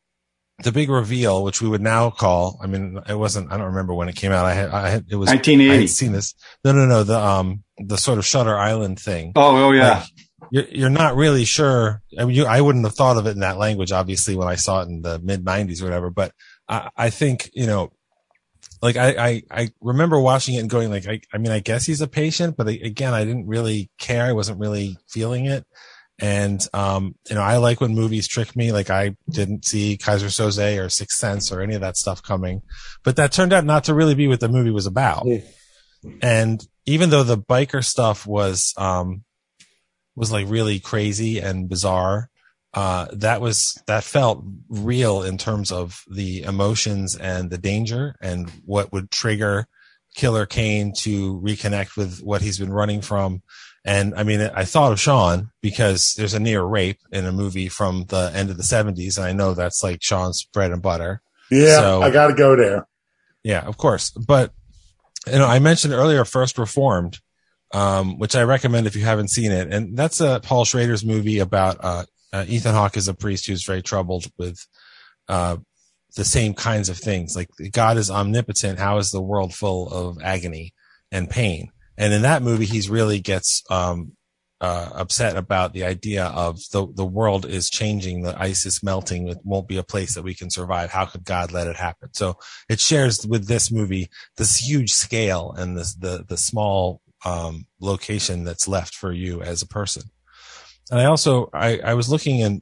the big reveal, which we would now call, I mean, it wasn't, I don't remember when it came out. I had, I had, it was, 1980. I 1980. had seen this. No, no, no. The, um, the sort of Shutter Island thing Oh, oh yeah. like, you're you're not really sure. I mean, you, I wouldn't have thought of it in that language, obviously, when I saw it in the mid '90s or whatever. But I, I think you know, like I, I I remember watching it and going like, I, I mean, I guess he's a patient, but I, again, I didn't really care. I wasn't really feeling it. And um, you know, I like when movies trick me. Like I didn't see Keyser Soze or Sixth Sense or any of that stuff coming, but that turned out not to really be what the movie was about. Yeah. And even though the biker stuff was um was like really crazy and bizarre, uh, that was that felt real in terms of the emotions and the danger and what would trigger Killer Kane to reconnect with what he's been running from. And I mean, I thought of Sean because there's a near rape in a movie from the end of the 70s, and I know that's like Sean's bread and butter. Yeah, So- I got to go there. Yeah, of course. But you know, I mentioned earlier First Reformed, um, which I recommend if you haven't seen it, and that's a Paul Schrader's movie about uh, uh, Ethan Hawke is a priest who's very troubled with uh, the same kinds of things. Like God is omnipotent. How is the world full of agony and pain? And in that movie, he's really gets um, uh, upset about the idea of the the world is changing, the ice is melting. It won't be a place that we can survive. How could God let it happen? So it shares with this movie this huge scale and this the the small um, location that's left for you as a person. And I also I, I was looking and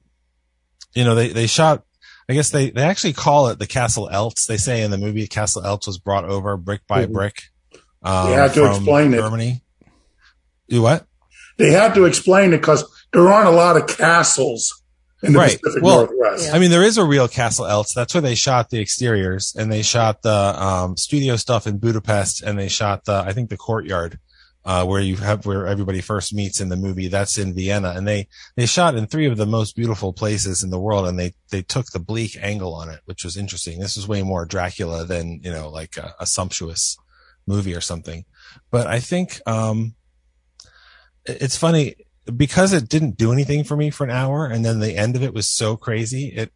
you know they they shot. I guess they, they actually call it the Castle Eltz. They say in the movie Castle Eltz was brought over brick by Mhm. brick. Um, They had to explain it. Germany. Do what? They had to explain it because there aren't a lot of castles in the Right. Pacific Well, Northwest. I mean, there is a real Castle Eltz. That's where they shot the exteriors and they shot the um, studio stuff in Budapest and they shot the, I think the courtyard, uh, where you have, where everybody first meets in the movie. That's in Vienna. And they, they shot in three of the most beautiful places in the world and they, they took the bleak angle on it, which was interesting. This was way more Dracula than, you know, like a, a sumptuous movie or something. But I think, um, it's funny because it didn't do anything for me for an hour and then the end of it was so crazy it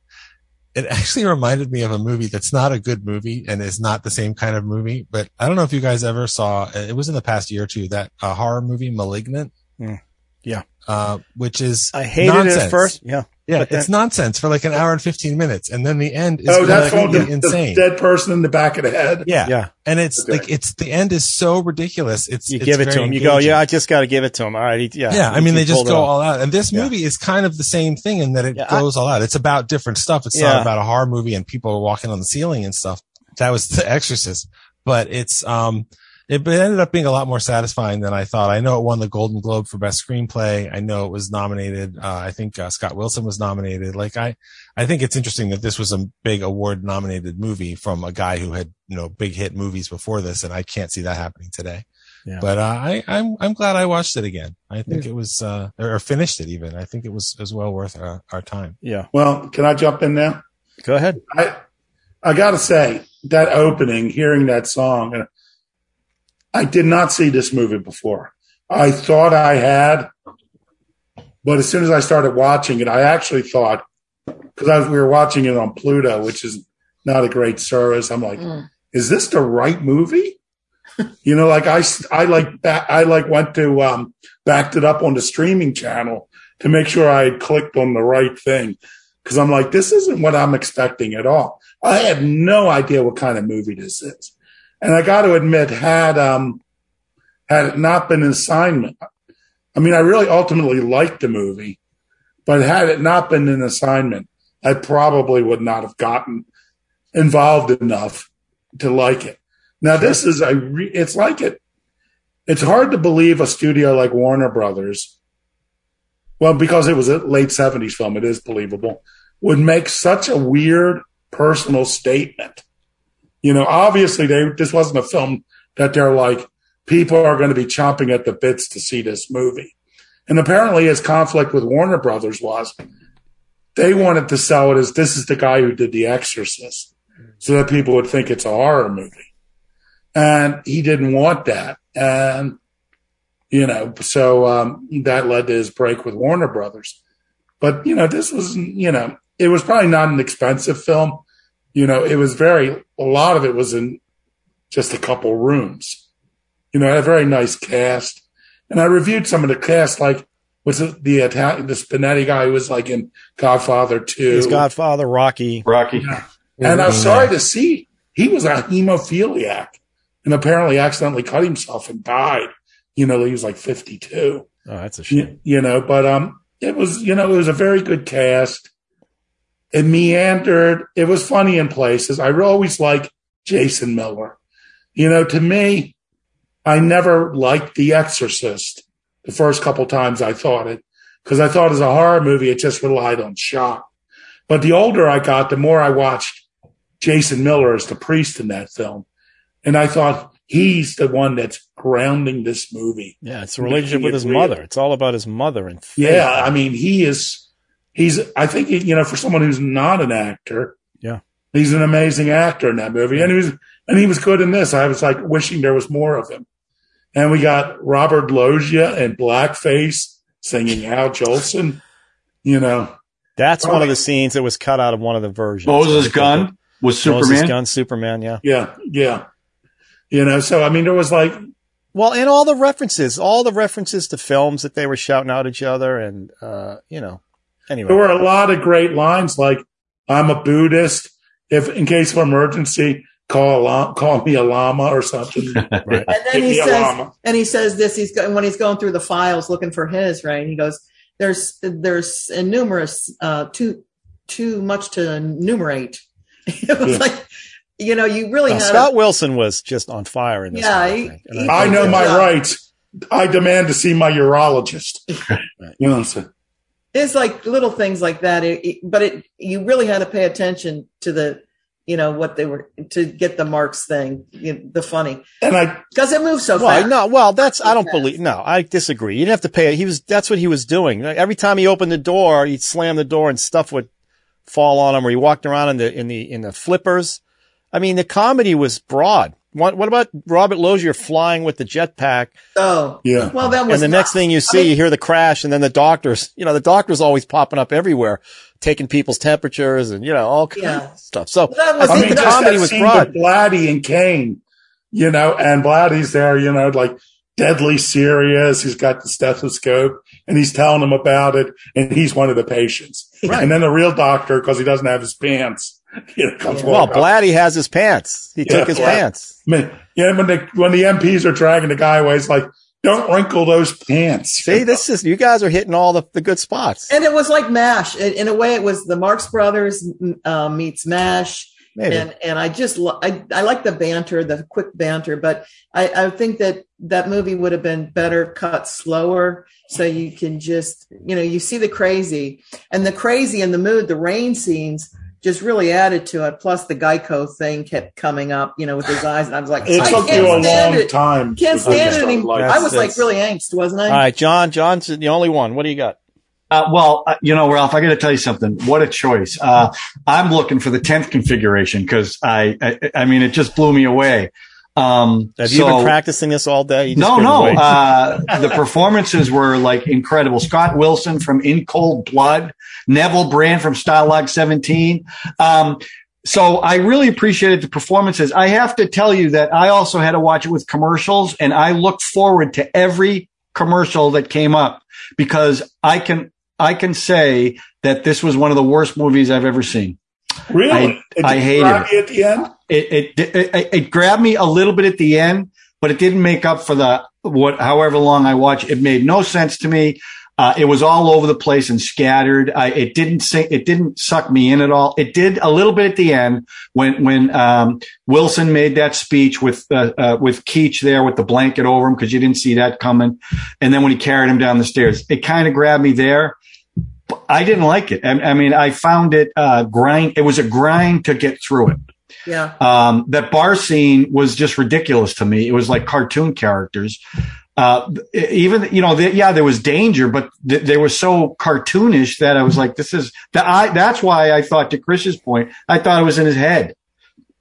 it actually [laughs] reminded me of a movie that's not a good movie and is not the same kind of movie but i don't know if you guys ever saw it was in the past year or two that uh, horror movie malignant Mm. Yeah. uh, which is I hated it at first. Yeah. Yeah, But then- it's nonsense for like an hour and 15 minutes. And then the end is Oh, that's all the, completely the insane. dead person in the back of the head. yeah. Yeah. And it's Okay. like, it's, the end is so ridiculous. It's, You it's give it to very him. You go, yeah, I just got to give it to him. All right. He, yeah. Yeah, I mean, they just go off. all out. And this Yeah. movie is kind of the same thing in that it Yeah, I- goes all out. It's about different stuff. It's Yeah. not about a horror movie and people are walking on the ceiling and stuff. That was The Exorcist. But it's, um, it ended up being a lot more satisfying than I thought. I know it won the Golden Globe for Best Screenplay. I know it was nominated. Uh, I think uh, Scott Wilson was nominated. Like I, I think it's interesting that this was a big award nominated movie from a guy who had, you know, big hit movies before this. And I can't see that happening today. Yeah. But, uh, I, I'm, I'm glad I watched it again. I think it was, uh, or finished it even. I think it was, as well worth our, our time. Yeah. Well, can I jump in now? Go ahead. I I got to say that opening, hearing that song, and I did not see this movie before. I thought I had, but as soon as I started watching it, I actually thought because we were watching it on Pluto, which is not a great service. I'm like, Mm. is this the right movie? you know, like I, I like ba- I like went to um, backed it up on the streaming channel to make sure I had clicked on the right thing because I'm like, this isn't what I'm expecting at all. I had no idea what kind of movie this is, and I got to admit, had um, had it not been an assignment, I mean, I really ultimately liked the movie, but had it not been an assignment, I probably would not have gotten involved enough to like it. Now, this is a, re- it's like it, it's hard to believe a studio like Warner Brothers, well, because it was a late 70s film, it is believable, would make such a weird personal statement. You know, obviously they, this wasn't a film that they're like, people are going to be chomping at the bits to see this movie. And apparently his conflict with Warner Brothers was they wanted to sell it as this is the guy who did The Exorcist so that people would think it's a horror movie. And he didn't want that. And, you know, so um, that led to his break with Warner Brothers. But, you know, this was, you know, it was probably not an expensive film. You know, it was very, a lot of it was in just a couple rooms. You know, had a very nice cast. And I reviewed some of the cast, like, was it the Italian, the Spinetti guy who was like in Godfather 2? His Godfather, Rocky. Rocky. And I'm sorry to see he was a hemophiliac and apparently accidentally cut himself and died. You know, he was like 52. Oh, that's a shame. You, you know, but um, it was you know it was a very good cast. It meandered. It was funny in places. I always like Jason Miller. You know, to me, I never liked The Exorcist the first couple times I thought it because I thought as a horror movie it just relied on shock. But the older I got, the more I watched Jason Miller as the priest in that film, and I thought he's the one that's grounding this movie. Yeah, it's a relationship with his real. mother. It's all about his mother and faith. Yeah, I mean, he is. He's. I think you know, for someone who's not an actor, Yeah. he's an amazing actor in that movie, and he was, and he was good in this. I was like wishing there was more of him. And we got Robert Loggia and blackface singing Al Jolson. You know, That's one of the scenes that was cut out of one of the versions. Moses Gunn was Superman. Moses Superman. Gunn, Superman, yeah. yeah, yeah. You know, so I mean, there was like, Well, and all the references, all the references to films that they were shouting out at each other, and uh, you know, anyway. there were a lot of great lines like, "I'm a Buddhist. If in case of emergency, call a llama, call me a llama or something." [laughs] right. And then Give he says, and he says this. He's go, when he's going through the files looking for his right. He goes, "There's there's numerous uh, too too much to enumerate." [laughs] it was Yeah. like, you know, you really Uh, had Scott Wilson was just on fire in this. Yeah, one, I he- think. He- I know my Yeah. rights. I demand to see my urologist. [laughs] You know what I'm saying? It's like little things like that. It, it- but it you really had to pay attention to the, you know, what they were to get the marks thing, you know, the funny And I, because it moves so well, fast. no, well, that's I don't Fast. believe. No, I disagree. You didn't have to pay. He was. That's what he was doing. Every time he opened the door, he'd slam the door and stuff would fall on him, or he walked around in the in the in the flippers. I mean, the comedy was broad. What, what about Robert Loggia flying with the jetpack? Oh, yeah. well, that was And the next thing you I see, mean, you hear the crash, and then the doctors. You know, the doctors always popping up everywhere, taking people's temperatures and you know all kinds Yeah. of stuff. So That I was- I think mean, the comedy that was scene broad. Blatty and Kane, you know, and Blatty's there, you know, like deadly serious. He's got the stethoscope and he's telling them about it, and he's one of the patients. Right. And then the real doctor, because he doesn't have his pants, [laughs] you know, comes Well. Blatty has his pants. He Yeah, took his yeah. pants. Man, yeah, when the when the MPs are dragging the guy away, it's like, don't wrinkle those pants. See, this is you guys are hitting all the, the good spots. And it was like MASH. In, in a way, it was the Marx Brothers uh, meets MASH. Maybe. And and I just lo- I I like the banter, the quick banter, but I I think that that movie would have been better cut slower, so you can just you know you see the crazy and the crazy and the mood, the rain scenes just really added to it. Plus the Geico thing kept coming up, you know, with his eyes, and I was like, It I took you a long it. time. Can't stand it started anymore. liking I was like really angst, wasn't I? all right, John. John's the only one. What do you got? Uh, well, uh, you know, Ralph, I got to tell you something. What a choice. Uh, I'm looking for the 10th configuration because I, I, I mean, it just blew me away. Um, Have you so- been practicing this all day? No, no. Uh, the performances were like incredible. Scott Wilson from In Cold Blood, Neville Brand from Stalag 17. Um, so I really appreciated the performances. I have to tell you that I also had to watch it with commercials and I looked forward to every commercial that came up because I can, I can say that this was one of the worst movies I've ever seen. Really? I- It I hated it. at the end. It, it, it, it grabbed me a little bit at the end, but it didn't make up for the, what, however long I watched. It made no sense to me. Uh, it was all over the place and scattered. I, it didn't sink, it didn't suck me in at all. It did a little bit at the end when, when, um, Wilson made that speech with, uh, uh, with Keach there with the blanket over him because you didn't see that coming. And then when he carried him down the stairs, it kind of grabbed me there. I didn't like it. I, I mean, I found it, uh, grind. It was a grind to get through it yeah. um, that bar scene was just ridiculous to me. It was like cartoon characters. Uh, even, you know, the, yeah, there was danger, but th- they were so cartoonish that I was like, this is that I, that's why I thought to Chris's point, I thought it was in his head.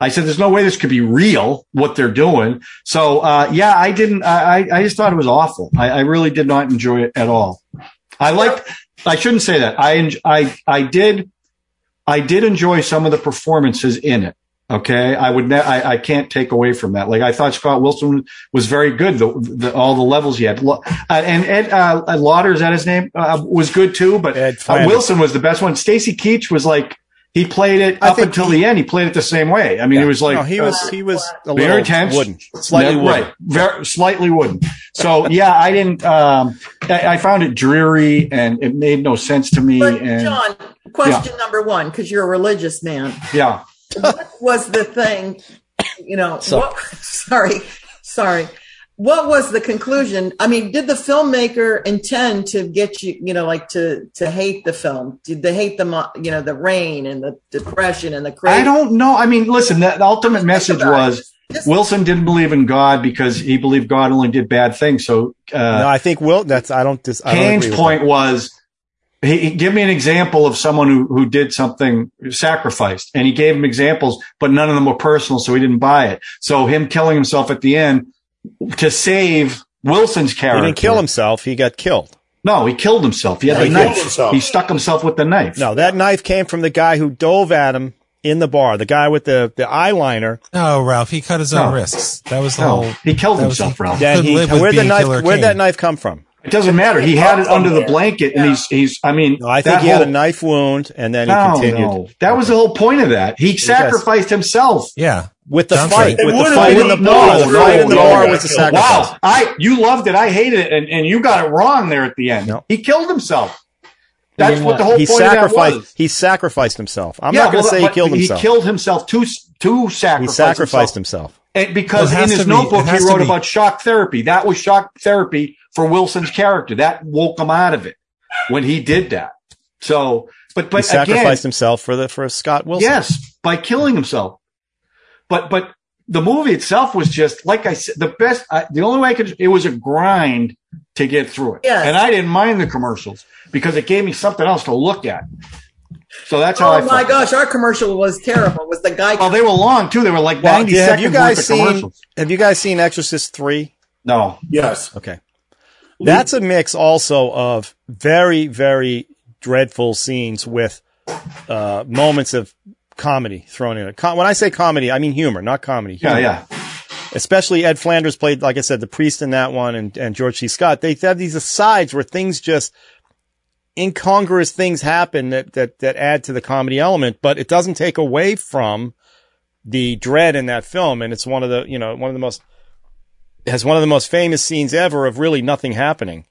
I said, there's no way this could be real, what they're doing. So, uh, yeah, I didn't, I, I- I just thought it was awful. I, I really did not enjoy it at all. I liked, I shouldn't say that. I, I, I did, I did enjoy some of the performances in it. Okay. I would, ne- I, I can't take away from that. Like I thought Scott Wilson was very good. The, the all the levels he had. Uh, and Ed, uh, Lauder, is that his name? Uh, was good too, but Ed uh, Wilson was the best one. Stacy Keach was like, he played it I up until he- the end. He played it the same way. I mean, Yeah. it was like, no, he uh, was he was a very little intense, wooden, slightly Yeah, wooden. right, very slightly wooden. So yeah, I didn't. Um, I, I found it dreary and it made no sense to me. But and John, question number one, because you're a religious man. yeah, what was the thing? You know, So- what, sorry, sorry. What was the conclusion? I mean, did the filmmaker intend to get you, you know, like to to hate the film? Did they hate the, you know, the rain and the depression and the crazy? I don't know. I mean, listen, the, the ultimate message was Just- Wilson didn't believe in God because he believed God only did bad things. So uh, no, I think Will. That's I don't. Dis, I don't Kane's agree with point was, he, he- give me an example of someone who, who did something sacrificed, and he gave him examples, but none of them were personal, so he didn't buy it. So him killing himself at the end to save Wilson's character. He didn't kill himself. He got killed. No, he killed himself. He had Yeah, the he knife. killed himself. He stuck himself with the knife. No, that knife came from the guy who dove at him in the bar. The guy with the the eyeliner. Oh, Ralph, he cut his own No. wrists. That was the No, whole. he killed that was- himself, Ralph. Then he, where'd the knife? Where'd King. that knife come from? It doesn't matter. He had it oh, under the blanket, and Yeah. he's he's. I mean, No, I think that he had a knife wound, and then he No, continued no. That was the whole point of that. He sacrificed himself. Yeah. with the John's fight. right. With It the would've fight in the no, bar. The fight in the bar was a no. sacrifice. Wow, I you loved it. I hated it, and, and you got it wrong there at the end. No. He killed himself. That's what what? the whole He point of that sacrificed. was. He sacrificed himself. I'm Yeah, not going to well, say he killed himself. He killed himself to to He sacrificed himself. And because Well, in his to be- notebook he wrote about shock therapy. That was shock therapy for Wilson's character. That woke him out of it when he did that. So, but but He sacrificed again, himself for the for Scott Wilson. yes, by killing himself. But but the movie itself was just like I said, the best. I, the only way I could. It was a grind to get through it. Yes. and I didn't mind the commercials because it gave me something else to look at. So that's how I Oh felt. my gosh, our commercial was terrible. Was the guy? Well, they were long too. They were like Well, ninety have seconds you guys seen? Have you guys seen Exorcist three? No, Yes. Okay. That's a mix also of very, very dreadful scenes with uh, moments of comedy thrown in it. Com- when I say comedy, I mean humor, not comedy. yeah, yeah. especially Ed Flanders played, like I said, the priest in that one and, and George C. Scott. They have these asides where things just, incongruous things happen that, that, that add to the comedy element, but it doesn't take away from the dread in that film. And it's one of the, you know, one of the most, has one of the most famous scenes ever of really nothing happening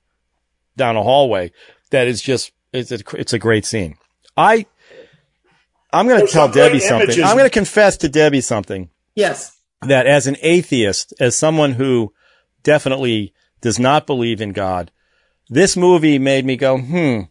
down a hallway. That is just, it's a, it's a great scene. I, I'm going to tell Debbie something. images. I'm going to confess to Debbie something Yes. that as an atheist, as someone who definitely does not believe in God, this movie made me go, hmm,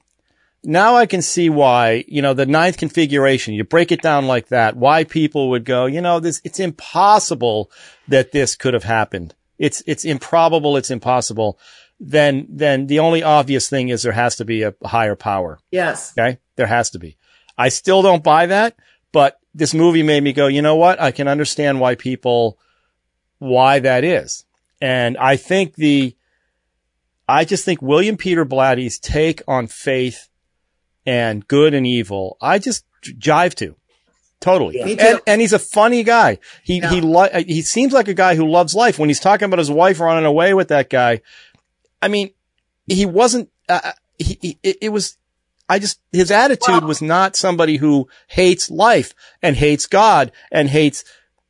now I can see why, you know, the ninth configuration, you break it down like that, why people would go, you know, this, it's impossible that this could have happened. It's, it's improbable. It's impossible. Then, then the only obvious thing is there has to be a higher power. Yes. Okay. There has to be. I still don't buy that, but this movie made me go, you know what? I can understand why people, why that is. And I think the, I just think William Peter Blatty's take on faith and good and evil, I just jive to. Totally. Too. And, and he's a funny guy. He, Yeah. he, li- he seems like a guy who loves life. When he's talking about his wife running away with that guy, I mean, he wasn't, uh, he, he, it, it was, I just, his attitude was not somebody who hates life and hates God and hates,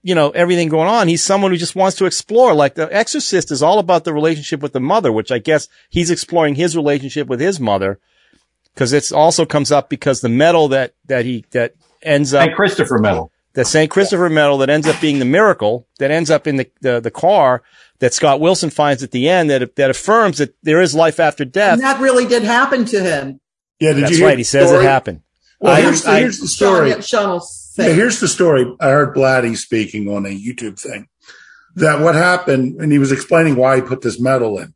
you know, everything going on. He's someone who just wants to explore. Like the exorcist is all about the relationship with the mother, which I guess he's exploring his relationship with his mother. Cause it also comes up because the medal that, that he, that ends up St. Christopher medal. the St. Christopher medal that ends up being the miracle that ends up in the, the, the car that Scott Wilson finds at the end that, that affirms that there is life after death. And that really did happen to him. Yeah, did That's you hear right. He the says story? it happened. Well, I- here's, the, I- here's the story. Sean, Sean. Yeah, here's the story. I heard Blatty speaking on a YouTube thing that what happened, and he was explaining why he put this medal in.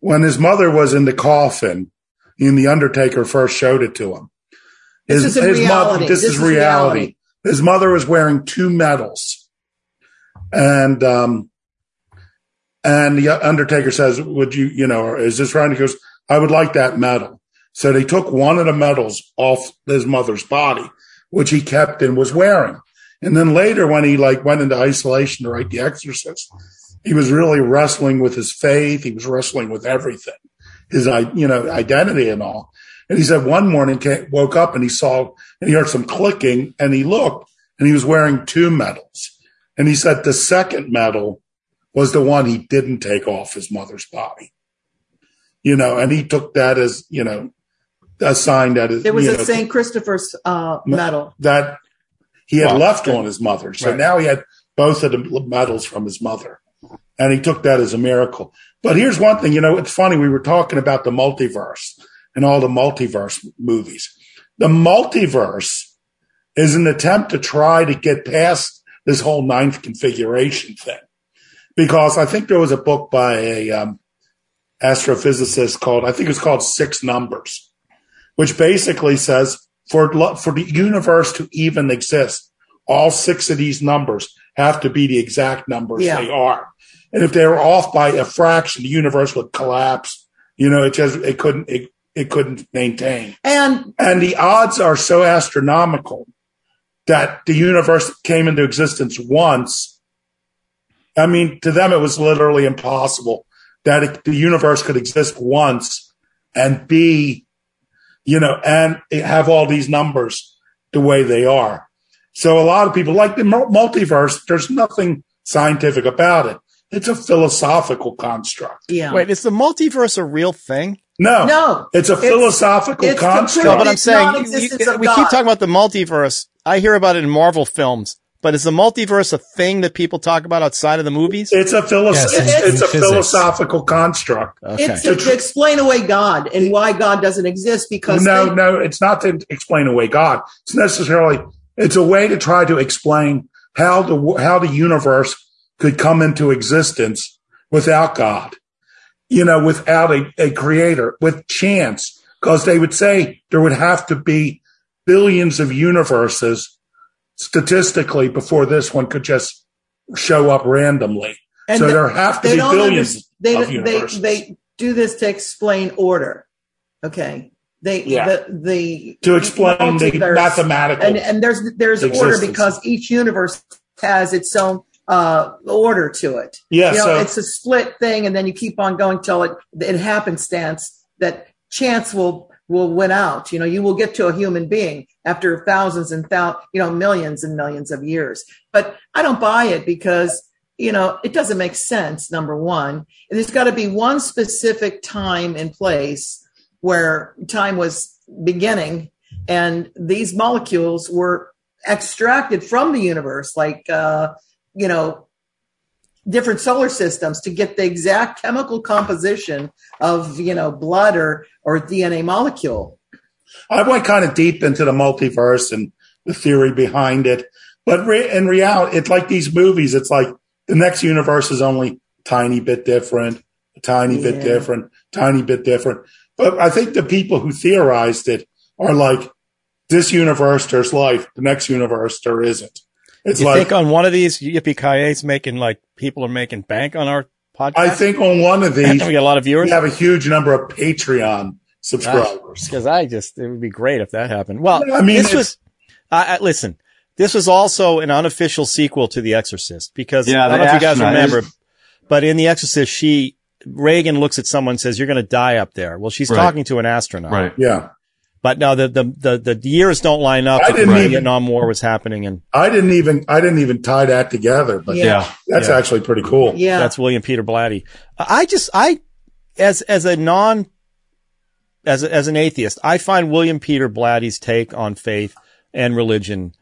When his mother was in the coffin, and the Undertaker first showed it to him. This is in reality. this, is, reality. His mother was wearing two medals, and um, and the Undertaker says, "Would you, you know, is this right?" He goes, "I would like that medal." So they took one of the medals off his mother's body, which he kept and was wearing. And then later, when he like went into isolation to write The Exorcist, he was really wrestling with his faith. He was wrestling with everything, his i- you know identity and all. And he said one morning came, woke up and he saw and he heard some clicking and he looked and he was wearing two medals. And he said the second medal was the one he didn't take off his mother's body. You know, and he took that as you know a sign that is It was a know, St. Christopher's uh, medal. that he had Well, left on his mother. So right. now he had both of the medals from his mother. And he took that as a miracle. But here's one thing, you know, it's funny. We were talking about the multiverse and all the multiverse movies. The multiverse is an attempt to try to get past this whole ninth configuration thing. Because I think there was a book by a um, astrophysicist called, I think it's called Six Numbers, which basically says for for the universe to even exist, all six of these numbers have to be the exact numbers Yeah. they are. And if they were off by a fraction, the universe would collapse. You know, it just it couldn't it, it couldn't maintain. And And the odds are so astronomical that the universe came into existence once. I mean, to them, it was literally impossible that it, the universe could exist once and be, you know, and have all these numbers the way they are. So a lot of people like the multiverse. There's nothing scientific about it. It's a philosophical construct. yeah. Wait, is the multiverse a real thing? No, No. it's a It's- philosophical it's to construct. No, but I'm saying you- you- we God. keep talking about the multiverse. I hear about it in Marvel films, but is the multiverse a thing that people talk about outside of the movies? It's a philo- Yes, it's, it's a physics. philosophical construct. Okay. It's to, to explain away God and why God doesn't exist because No, they- no, it's not to explain away God. It's necessarily it's a way to try to explain how the how the universe could come into existence without God. You know, without a, a creator, with chance, because they would say there would have to be billions of universes statistically before this one could just show up randomly. and so they- there have to be billions they, of they, universes. they do this to explain order. Okay. They Yeah. the the to explain the mathematical. and and there's there's order because each universe has its own uh, order to it. Yeah, you know, so- it's a split thing, and then you keep on going till it it happenstance that chance will will win out. You know, you will get to a human being after thousands and thou, you know, millions and millions of years. But I don't buy it because you know it doesn't make sense. Number one, and there's got to be one specific time and place where time was beginning, and these molecules were extracted from the universe, like uh, you know different solar systems to get the exact chemical composition of you know blood or or DNA molecule. I went kind of deep into the multiverse and the theory behind it. But re- in reality, it's like these movies. It's like the next universe is only a tiny bit different, a tiny bit different, tiny bit different. But I think the people who theorized it are like, this universe, there's life. The next universe, there isn't. It's you like, think on one of these Yippee Ki making like people are making bank on our podcast? I think on one of these, [laughs] we got a lot of viewers. we have a huge number of Patreon subscribers. Because I just, it would be great if that happened. Well, I mean, this was, I, I, listen, this was also an unofficial sequel to The Exorcist because Yeah, I don't know if you guys remember, is- but in The Exorcist, she, Regan looks at someone and says, you're going to die up there. Well, she's Right. talking to an astronaut. Right. Yeah. But no, the, the, the, the years don't line up. I didn't the even- Vietnam War was happening and I didn't even, I didn't even tie that together, but Yeah. Yeah. that's Yeah. actually pretty cool. Yeah, that's William Peter Blatty. I just, I, as, as a non, as, a, as an atheist, I find William Peter Blatty's take on faith and religion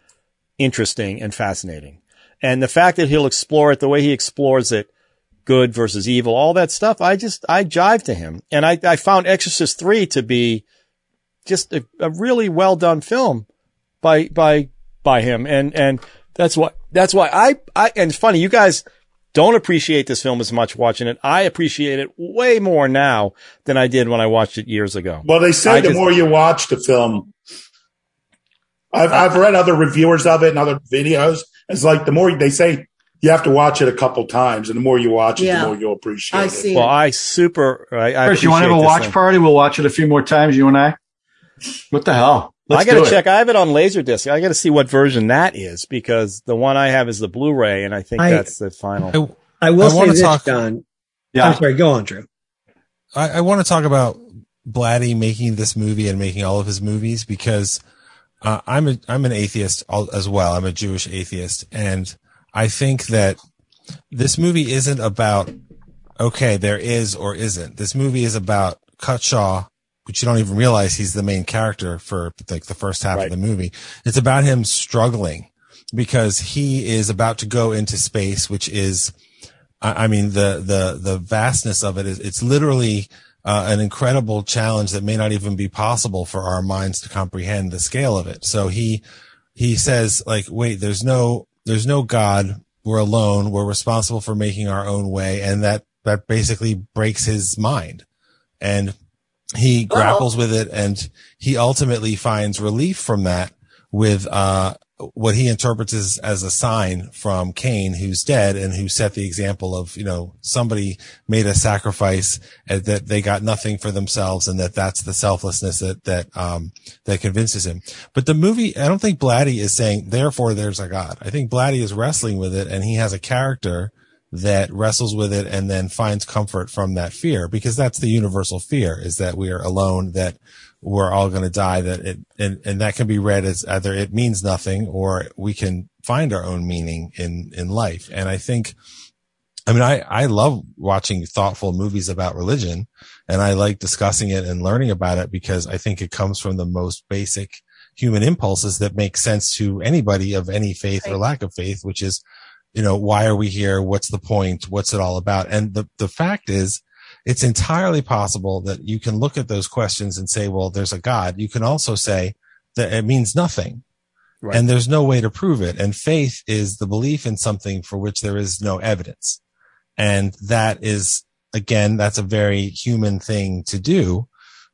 interesting and fascinating. And the fact that he'll explore it the way he explores it, good versus evil, all that stuff, I just, I jive to him. And I, I found Exorcist 3 to be just a, a really well done film by, by, by him. And, and that's why, that's why I, I, and it's funny, you guys don't appreciate this film as much watching it. I appreciate it way more now than I did when I watched it years ago. Well, they say I the just- more you watch the film, I've, uh, I've read other reviewers of it and other videos. It's like the more they say you have to watch it a couple times, and the more you watch it, Yeah. the more you'll appreciate I it. see. Well, I super, I, I Chris, you want to have a watch thing. party? We'll watch it a few more times, you and I. What the hell? Let's I got to check. I have it on Laserdisc. I got to see what version that is because the one I have is the Blu-ray, and I think I- that's the final. I, I will I say this, talk- John. Yeah. I'm sorry. Go on, Drew. I, I want to talk about Blatty making this movie and making all of his movies because uh, I'm a I'm an atheist as well. I'm a Jewish atheist, and I think that this movie isn't about okay, there is or isn't. This movie is about Cutshaw, which you don't even realize he's the main character for like the first half Right. of the movie. It's about him struggling because he is about to go into space, which is I mean, the, the, the vastness of it is, it's literally, uh, an incredible challenge that may not even be possible for our minds to comprehend the scale of it. So he, he says like, wait, there's no, there's no God. We're alone. We're responsible for making our own way. And that, that basically breaks his mind. And he grapples with it and he ultimately finds relief from that with, uh, what he interprets as, as a sign from Kane, who's dead and who set the example of, you know, somebody made a sacrifice and that they got nothing for themselves and that that's the selflessness that, that, um, that convinces him. But the movie, I don't think Blatty is saying, therefore there's a God. I think Blatty is wrestling with it and he has a character that wrestles with it and then finds comfort from that fear because that's the universal fear is that we are alone, that we're all going to die, that it, and, and that can be read as either it means nothing or we can find our own meaning in, in life. And I think, I mean, I, I love watching thoughtful movies about religion and I like discussing it and learning about it because I think it comes from the most basic human impulses that make sense to anybody of any faith or lack of faith, which is, you know, why are we here? What's the point? What's it all about? And the, the fact is, it's entirely possible that you can look at those questions and say, well, there's a God. You can also say that it means nothing. Right. And there's no way to prove it. And faith is the belief in something for which there is no evidence. And that is, again, that's a very human thing to do.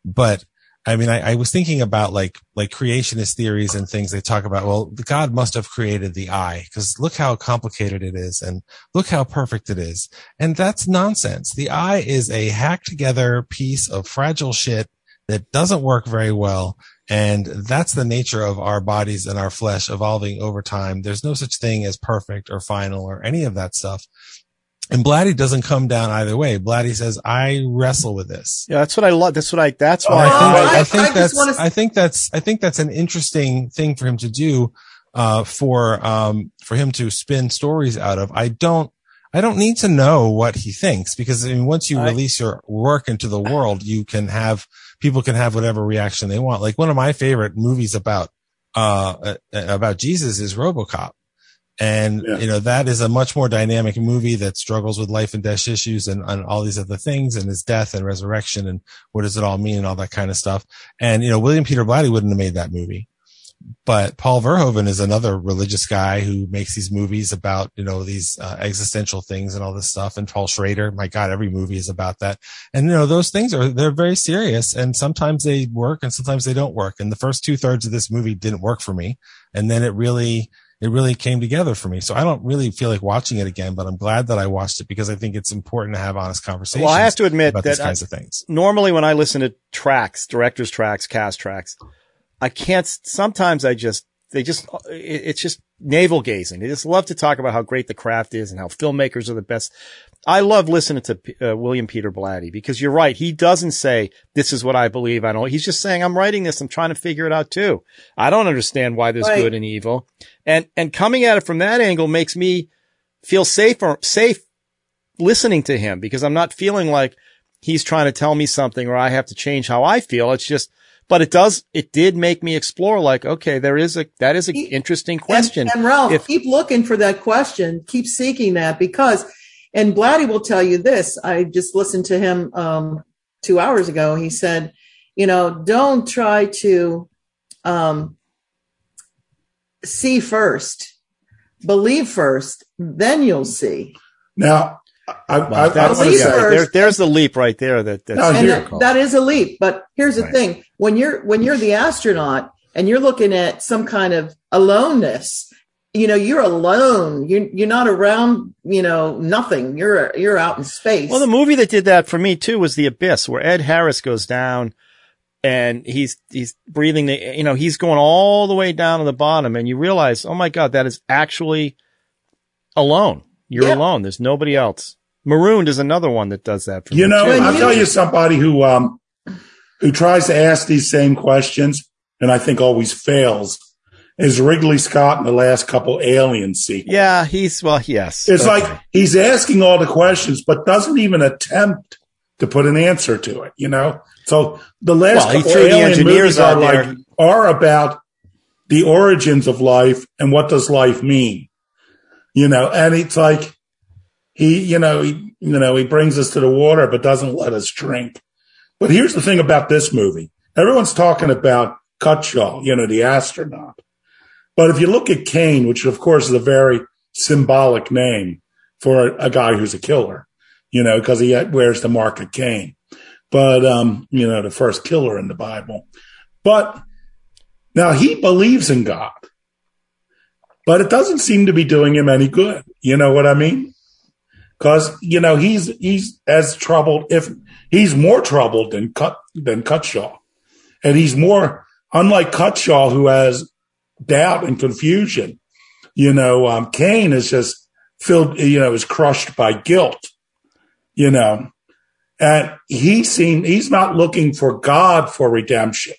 But I mean, I, I was thinking about like, like creationist theories and things they talk about. Well, God must have created the eye because look how complicated it is and look how perfect it is. And that's nonsense. The eye is a hacked together piece of fragile shit that doesn't work very well. And that's the nature of our bodies and our flesh evolving over time. There's no such thing as perfect or final or any of that stuff. And Blatty doesn't come down either way. Blatty says, I wrestle with this. Yeah, that's what I love. That's what I, that's why I think, Oh, I, I- think I that's, wanna s- I think that's, I think that's an interesting thing for him to do, uh, for, um, for him to spin stories out of. I don't, I don't need to know what he thinks because I mean, once you I- release your work into the world, you can have, people can have whatever reaction they want. Like one of my favorite movies about, uh, uh, about Jesus is Robocop. And, Yeah. you know, that is a much more dynamic movie that struggles with life and death issues and, and all these other things and his death and resurrection and what does it all mean and all that kind of stuff. And, you know, William Peter Blatty wouldn't have made that movie. But Paul Verhoeven is another religious guy who makes these movies about, you know, these uh, existential things and all this stuff. And Paul Schrader, my God, every movie is about that. And, you know, those things are, they're very serious and sometimes they work and sometimes they don't work. And the first two thirds of this movie didn't work for me. And then it really, it really came together for me. So I don't really feel like watching it again, but I'm glad that I watched it because I think it's important to have honest conversations. Well, I have to admit about that these I- kinds of things. normally when I listen to tracks, director's tracks, cast tracks, I can't, sometimes I just, they just, it, it's just navel gazing. They just love to talk about how great the craft is and how filmmakers are the best. I love listening to uh, William Peter Blatty because you're right. He doesn't say, this is what I believe. I don't, he's just saying, I'm writing this. I'm trying to figure it out too. I don't understand why there's Right. good and evil. And, and coming at it from that angle makes me feel safer, safe listening to him because I'm not feeling like he's trying to tell me something or I have to change how I feel. It's just, but it does, it did make me explore like, okay, there is a, that is an interesting question. And, and Ralph, If- keep looking for that question. Keep seeking that because, and Blatty will tell you this. I just listened to him um, two hours ago. He said, you know, don't try to um, see first, believe first, then you'll see. Now, I, I, I, Well, that's, want to believe yeah, say, there, there's the leap right there. That that's and that, that is a leap. But here's the Right. thing: when you're when you're the astronaut and you're looking at some kind of aloneness, you know, you're alone. You're you're not around. You know, nothing. You're you're out in space. Well, the movie that did that for me too was The Abyss, where Ed Harris goes down and he's, he's breathing the, you know, he's going all the way down to the bottom and you realize, oh my God, that is actually alone. You're Yeah. alone. There's nobody else. Marooned is another one that does that for you me. know, too. I'll tell you somebody who, um, who tries to ask these same questions and I think always fails is Ridley Scott in the last couple Alien sequels. Yeah, he's, well, yes. It's Okay. like he's asking all the questions, but doesn't even attempt to put an answer to it, you know? So the last Well, couple alien engineers movies are like, there. are about the origins of life and what does life mean, you know? And it's like, he, you know, he, you know, he brings us to the water, but doesn't let us drink. But here's the thing about this movie. Everyone's talking about Cutshaw, you know, the astronaut. But if you look at Kane, which of course is a very symbolic name for a, a guy who's a killer, you know, because he wears the mark of Cain. But, um, you know, the first killer in the Bible. But now he believes in God, but it doesn't seem to be doing him any good. You know what I mean? Cause, you know, he's, he's as troubled, if he's more troubled than Cut, than Cutshaw. And he's more, unlike Cutshaw, who has doubt and confusion, you know, um, Kane is just filled, you know, is crushed by guilt, you know, and he seen, he's not looking for God for redemption.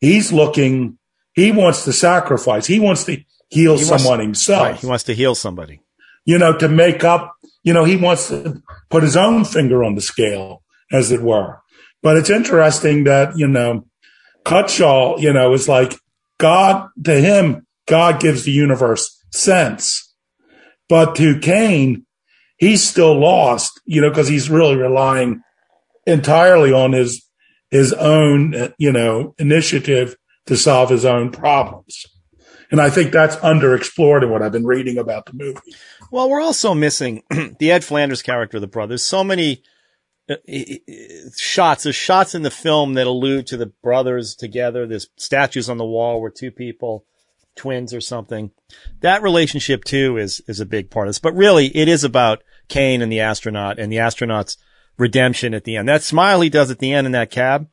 He's looking, he wants to sacrifice. He wants to heal He wants- someone himself, Right, he wants to heal somebody. you know, to make up, you know, he wants to put his own finger on the scale, as it were. But it's interesting that, you know, Cutshaw, you know, is like God, to him, God gives the universe sense. But to Kane, he's still lost, you know, because he's really relying entirely on his his own, you know, initiative to solve his own problems. And I think that's underexplored in what I've been reading about the movie. Well, we're also missing [clears throat] the Ed Flanders character, the brother. There's so many Uh, shots. There's shots in the film that allude to the brothers together. There's statues on the wall where two people, twins or something. That relationship too is is a big part of this. But really, it is about Kane and the astronaut and the astronaut's redemption at the end. That smile he does at the end in that cab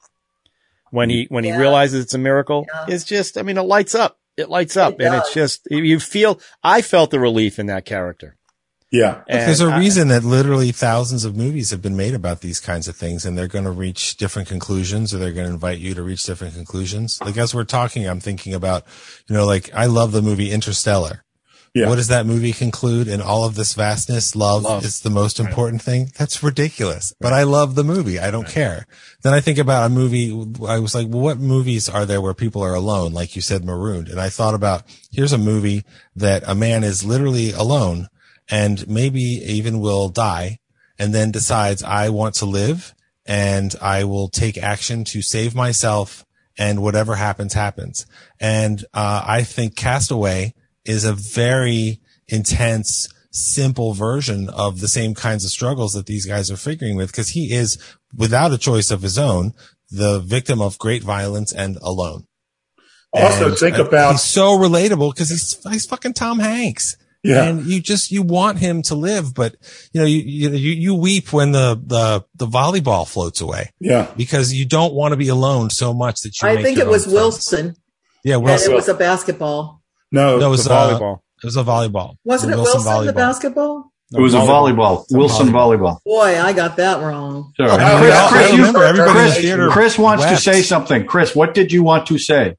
when he when Yeah. he realizes it's a miracle Yeah. is just I mean it lights up. It lights up, It and it's just you feel. I felt the relief in that character. Yeah. And There's a I- reason that literally thousands of movies have been made about these kinds of things, and they're going to reach different conclusions, or they're going to invite you to reach different conclusions. Like as we're talking, I'm thinking about, you know, like I love the movie Interstellar. Yeah. What does that movie conclude? In all of this vastness, love, Love. is the most important thing. That's ridiculous. But I love the movie. I don't care. Then I think about a movie. I was like, well, what movies are there where people are alone? Like you said, marooned. And I thought about, here's a movie that a man is literally alone and maybe even will die and then decides I want to live and I will take action to save myself and whatever happens, happens. And, uh, I think Castaway is a very intense, simple version of the same kinds of struggles that these guys are figuring with because he is without a choice of his own, the victim of great violence and alone. Also, And, think uh, about he's so relatable because he's he's fucking Tom Hanks. Yeah. And you just you want him to live, but you know you you you, you weep when the, the the volleyball floats away yeah. because you don't want to be alone so much that you. I make think it was own friends. Wilson, Yeah, and Wilson. it was a basketball. No, No, it was the uh, volleyball. it was a volleyball. Wasn't it The Wilson, the basketball? It was a volleyball. Wilson volleyball. Boy, I got that wrong. Sorry. Chris, Chris, you- everybody in the Chris, Chris wants to say something. Chris, what did you want to say?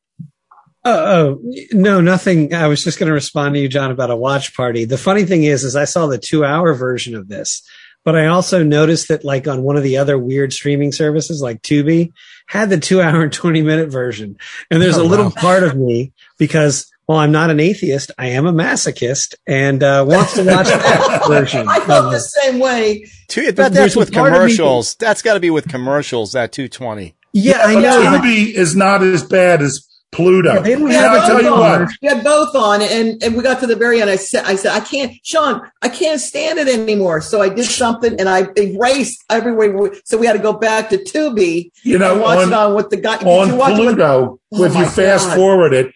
Oh, oh, no, nothing. I was just going to respond to you, John, about a watch party. The funny thing is, is I saw the two hour version of this, but I also noticed that like on one of the other weird streaming services like Tubi had the two hour and 20 minute version. And there's Oh, a little wow. part of me because while I'm not an atheist, I am a masochist and uh, wants to watch [laughs] that version. I felt of the same way. Two, But that's there's with part of me- commercials. That's got to be with commercials. That two twenty. Yeah, I know. but- Tubi is not as bad as Pluto. Yeah, they don't We have had I tell both you on. what, We had both on, and, and we got to the very end. I said, I said, I can't, Sean, I can't stand it anymore. So I did something, and I erased everywhere. we- So we had to go back to Tubi you know, watch on, it on with the guy. On you watch with- Pluto, Oh if you fast God. forward it,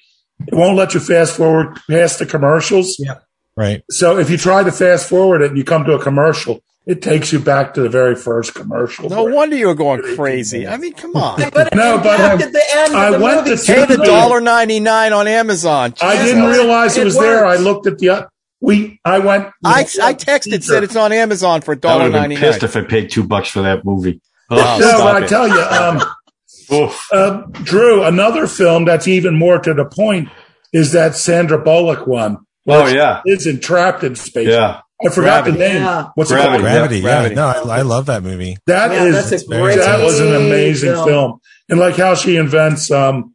it won't let you fast forward past the commercials. Yeah. Right. So if you try to fast forward it and you come to a commercial, it takes you back to the very first commercial. No wonder you were going crazy. I mean, come on. But No, it but kept at the end. I the went movie. to Pay the Tubi. dollar ninety nine on Amazon. I didn't realize it It was there. I looked at the, we, I went. I, I texted said it's on Amazon for I would dollar have been ninety pissed if I paid two bucks for that movie. Oh, no, stop but I tell you, um, [laughs] uh, Drew, another film that's even more to the point is that Sandra Bullock one. Oh, yeah. is entrapped in space. Yeah. I forgot the name. Yeah. What's Gravity. it called? Gravity. Yeah. Gravity. No, I, I love that movie. That Yeah, is that's a great. that was an amazing film. film. And like how she invents um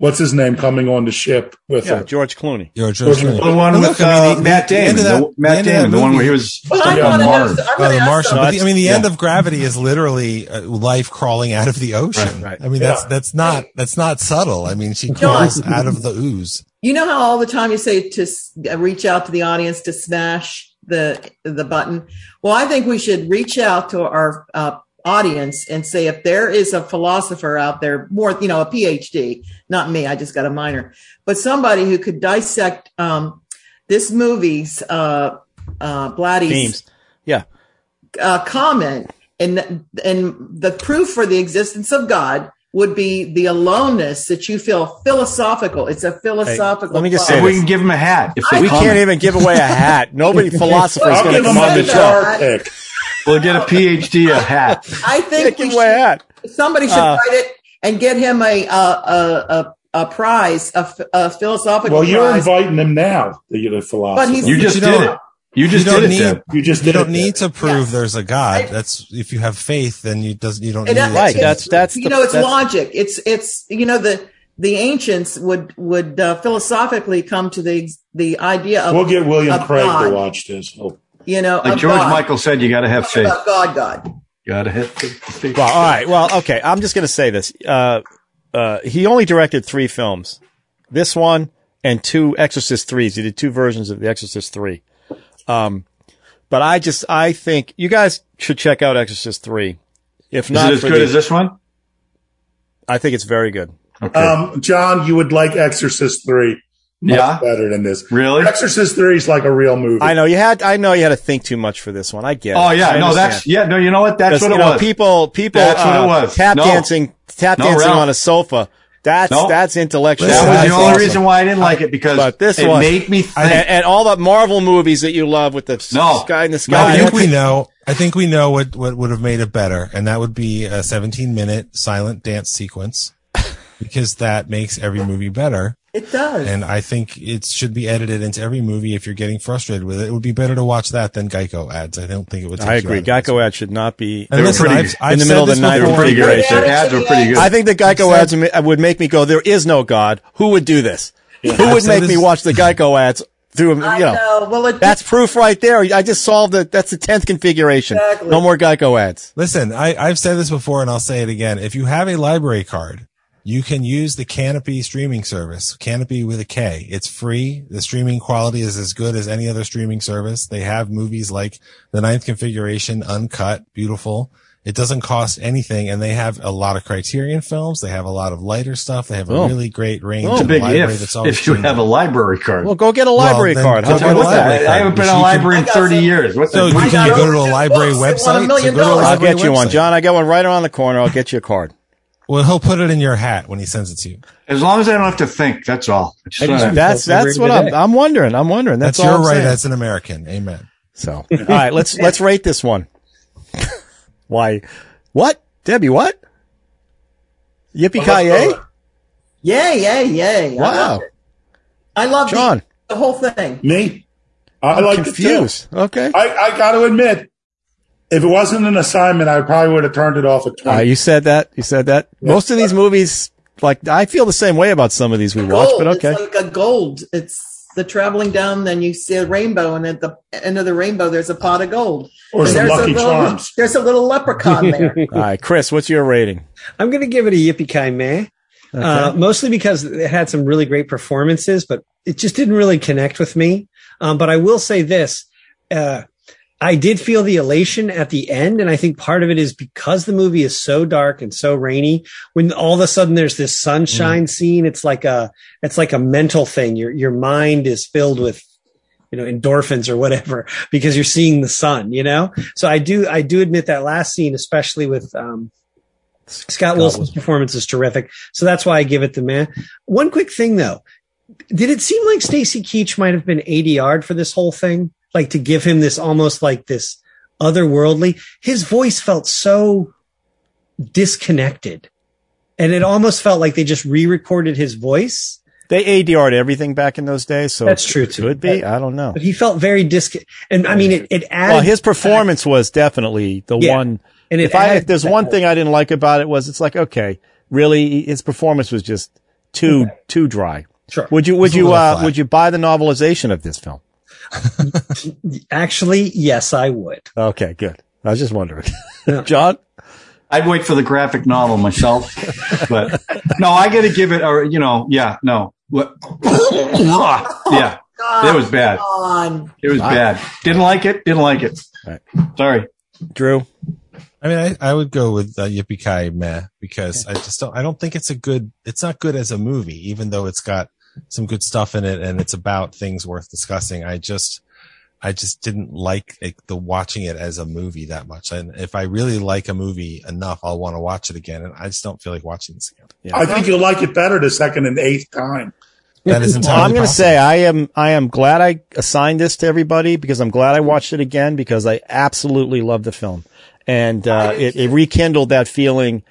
what's his name coming on the ship with Yeah, her. George Clooney. You're George Clooney. The one with uh, the- Matt the Damon. of that- The, the Matt end Damon, the one where he was But I stuck on Mars. I'm Oh, the Martian. something. But the, I mean, the Yeah. end of Gravity is literally uh, life crawling out of the ocean. Right, right. I mean, that's that's not that's not subtle. I mean, she John. crawls out of the ooze. You know how all the time you say to uh, reach out to the audience to smash the the button. Well, I think we should reach out to our uh, audience and say if there is a philosopher out there, more you know, a PhD, not me, I just got a minor, but somebody who could dissect um, this movie's uh, uh, Blatty's Themes. Yeah. uh, comment and and the proof for the existence of God would be the aloneness that you feel philosophical. It's a philosophical. let me just thought. say we can give him a hat. If We come. can't even give away a hat. Nobody philosopher is going to come on the show. We'll get a PhD a hat. I think we give away a should, hat. somebody should Uh, write it and get him a a a, a, a prize, a, f- a philosophical Well, you're prize. inviting him now, the, the philosopher. But he's- You just You did it. You just you don't did it, need- Deb. you just You don't it, need Deb. to prove Yes. there's a God. I- That's if you have faith, then you does you don't need that- Right. That's that's you the, know, it's logic. It's it's you know the the ancients would would uh, philosophically come to the the idea of We'll get William Craig God. to watch this. Oh, you know Like George God. Michael said, you got to have faith. about God, God. Got to have faith. Well, all right. Well, okay. I'm just going to say this. Uh, uh, he only directed three films. This one and two Exorcist threes. He did two versions of The Exorcist three. Um, but I just, I think you guys should check out Exorcist three. If Is not it as good the- as this one? I think it's very good. Okay. Um, John, you would like Exorcist 3. much Yeah. better than this. Really? Exorcist Three is like a real movie. I know you had. I know you had to think too much for this one. I get. Oh it. yeah, I no, understand. that's yeah, no. You know what? That's 'Cause, what it know, was. People, people, That's what uh, it was. Tap No. dancing, tap No, dancing Ralph. on a sofa. That's No. that's intellectual. that was That's the only awesome. reason why I didn't like it because But this it one- made me think. And, and all the Marvel movies that you love with the No. sky in the sky. I think we know. I think we know what, what would have made it better, and that would be a 17 minute silent dance sequence, because that makes every movie better. It does. And I think it should be edited into every movie. If you're getting frustrated with it, it would be better to watch that than Geico ads. I don't think it would. Take I you agree. out. Geico ads should not be. And listen, pretty I've. I've In the middle of the night, before. they were pretty great. Their ads were pretty good. I think the Geico ads would make me go. There is no God. Who would do this? Who would I've said make me watch the Geico [laughs] ads through? You I know, know. Well, it, that's proof right there. I just solved it. That's the tenth configuration. Exactly. No more Geico ads. Listen, I, I've said this before and I'll say it again. If you have a library card, you can use the Kanopy streaming service, Kanopy with a K. It's free. The streaming quality is as good as any other streaming service. They have movies like The Ninth Configuration, uncut, beautiful. It doesn't cost anything and they have a lot of Criterion films. They have a lot of lighter stuff. They have a Oh. really great range. Oh, It's a of big library if that's if you changing. have a library card. Well, go get a library then card. go How get a What's that? library I card. haven't been You in a can- library in 30 some- years. What's So that? you can got go to a library books a website. So go to a dollars. I'll get you one. John. I got one right around the corner. I'll get you a card. Well, he'll put it in your hat when he sends it to you. As long as I don't have to think, that's all. Just I just- That's that's what I'm. I'm wondering. I'm wondering. That's, That's, all your I'm right saying. as an American. Amen. So, all right, let's let's rate this one. [laughs] Why? What, Debbie? What? Yippee ki yay, yay, yay. I Wow, love it. I love John, the, the whole thing. Me, I I'm like confused. Okay, it too. I, I got to admit, if it wasn't an assignment, I probably would have turned it off at uh, twenty. you said that. You said that. Most of these movies, like I feel the same way about some of these we watch, but okay. It's like a gold. It's the traveling down, then you see a rainbow, and at the end of the rainbow, there's a pot of gold. Or And some there's Lucky a little, Charms. There's a little leprechaun [laughs] there. All right, Chris, what's your rating? I'm going to give it a yippee ki meh. Uh, mostly because it had some really great performances, but it just didn't really connect with me. Um, but I will say this, uh, I did feel the elation at the end. And I think part of it is because the movie is so dark and so rainy. When all of a sudden there's this sunshine scene, it's like a, it's like a mental thing. Your, your mind is filled with, you know, endorphins or whatever [laughs] because you're seeing the sun, you know? So I do, I do admit that last scene, especially with, um, Scott Wilson's performance is terrific. So that's why I give it the man. One quick thing though. Did it seem like Stacy Keach might have been ADR'd for this whole thing? Like to give him this almost like this otherworldly, his voice felt so disconnected and it almost felt like they just re-recorded his voice. They ADR'd everything back in those days, so That's it true, too. Could be. I don't know. But he felt very dis, and I mean, it, it added. Well, his performance was definitely the Yeah. one. And if I, if there's to one thing I didn't like about it was it's like, okay, really, his performance was just too, too dry. Sure. Would you, would you, uh, would you buy the novelization of this film? Actually, yes, I would. Okay, good. I was just wondering. Yeah. [laughs] John? I'd wait for the graphic novel myself, but no, I got to give it. Or you know, yeah, no, what? [coughs] yeah, it was bad. On. It was bad. Didn't like it. Didn't like it. Right. Sorry. Drew? I mean, I, I would go with uh, Yippee Ki Meh because I just don't. I don't think it's a good. It's not good as a movie, even though it's got some good stuff in it and it's about things worth discussing. I just, I just didn't like like, the watching it as a movie that much. And if I really like a movie enough, I'll want to watch it again. And I just don't feel like watching this again. I think you'll like it better the second and eighth time. That is Well, entirely I'm going to say I am, I am glad I assigned this to everybody because I'm glad I watched it again because I absolutely love the film. And, uh, it, it rekindled that feeling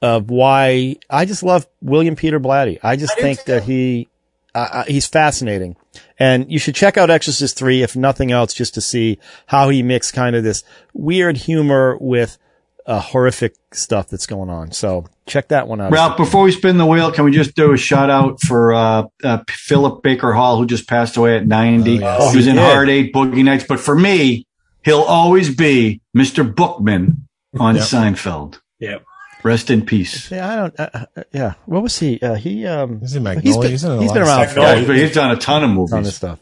of why I just love William Peter Blatty. I just I think too. that he, uh, uh, he's fascinating. And you should check out Exorcist 3 if nothing else just to see how he mixed kind of this weird humor with uh, horrific stuff that's going on. So check that one out. Ralph, before we spin the wheel, can we just do a shout out for uh, uh, Philip Baker Hall, who just passed away at 90? Oh, yes. He was in He did. Hard Eight, Boogie Nights. But for me, he'll always be Mr. Bookman on Yep. Seinfeld. Yep. Rest in peace. Yeah, I don't, uh, uh, yeah. What was he? Uh, he, um, He's in he's Magnolia. been, He's in a he's been around for Yeah, a he's, he's done a ton of movies. ton of stuff.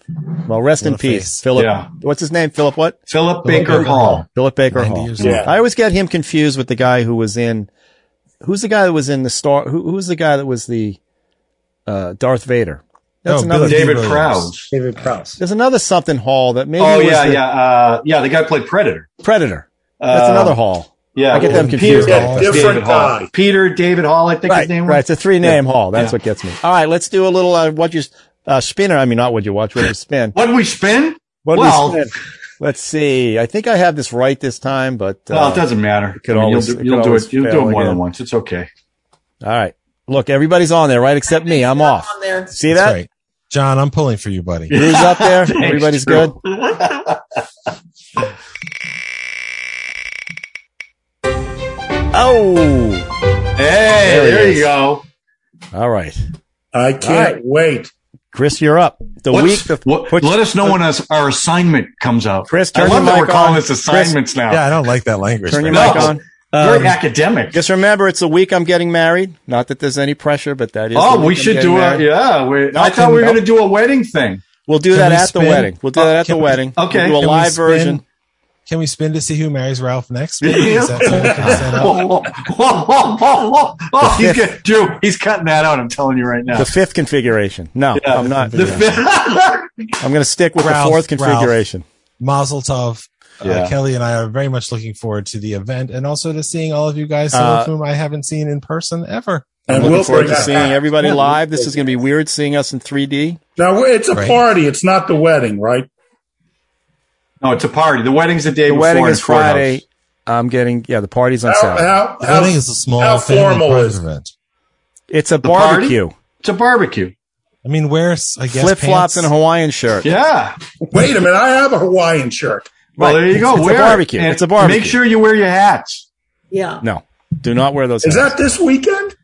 Well, rest in peace, face. Philip. Yeah. What's his name? Philip what? Philip Baker Baker Hall. Philip Baker Hall. Yeah. I always get him confused with the guy who was in. Who's the guy that was in the Star? Who, who's the guy that was the uh, Darth Vader? That's Oh, another. David Williams. Prowse. David Prowse. There's another something Hall that maybe. Oh was yeah, the yeah, uh, yeah. The guy played Predator. Predator. That's Uh, another Hall. Yeah, I get them Peter- confused. Yeah, different David Hall. Peter David Hall, I think Right, his name was. right. was. It's a three name Yeah. Hall. That's Yeah. what gets me. All right, let's do a little. Uh, what you uh, spinner? I mean, not what you watch. What you spin? What we spin? What Well- we spin? Let's see. I think I have this right this time, but uh, well, it doesn't matter. could I mean, always- you'll it do, you'll do it. You'll do it more again. than once. It's okay. all right. Look, everybody's on there, right? Except me. I'm off. On there. See That's that? right. John, I'm pulling for you, buddy. Who's up there? [laughs] Thanks, Everybody's Drew. good. [laughs] Oh, Hey, There he there, is. you go. all right, I can't All right. wait. Chris, you're up. The What's- week. The, what- put- let us know when us- our assignment comes out. Chris, I love your that we're mic calling on. this assignments now. Yeah, I don't like that language. Turn your. No. mic on. Very Um, academic. Just remember, it's a week I'm getting married. Not that there's any pressure, but that is. Oh, the we week I'm should do a married. yeah. We, No, I thought we were no. going to do a wedding thing. We'll do Can that we at the wedding. We'll do that at can the we- wedding. Okay. We'll do a Can we live spin? version. Can we spin to see who marries Ralph next? [laughs] Whoa, whoa, whoa. Oh, he's get, Drew, he's cutting that out. I'm telling you right now. The fifth configuration. No, Yeah, I'm not. The fifth. [laughs] I'm going to stick with Ralph, the fourth Ralph. configuration. Mazel tov. Uh, Kelly and I are very much looking forward to the event and also to seeing all of you guys, some Uh, of whom I haven't seen in person ever. And I'm we'll looking forward to seeing everybody live. This is going to be weird seeing us in 3D. Now it's a Right. party. It's not the wedding, right? No, it's a party. The wedding's the day The before. wedding is courthouse. Friday. I'm getting yeah. The party's on How, Saturday. how, The how, wedding is a small how formal is event. It's a The party? barbecue. It's a barbecue. I mean, where's I guess Flip flops and a Hawaiian shirt. Yeah. Wait a minute. I have a Hawaiian shirt. Well, Right. there you go. It's a Wear it. barbecue. And It's a barbecue. Make sure you wear your hats. Yeah. No, do not wear those. Is hats. that this weekend?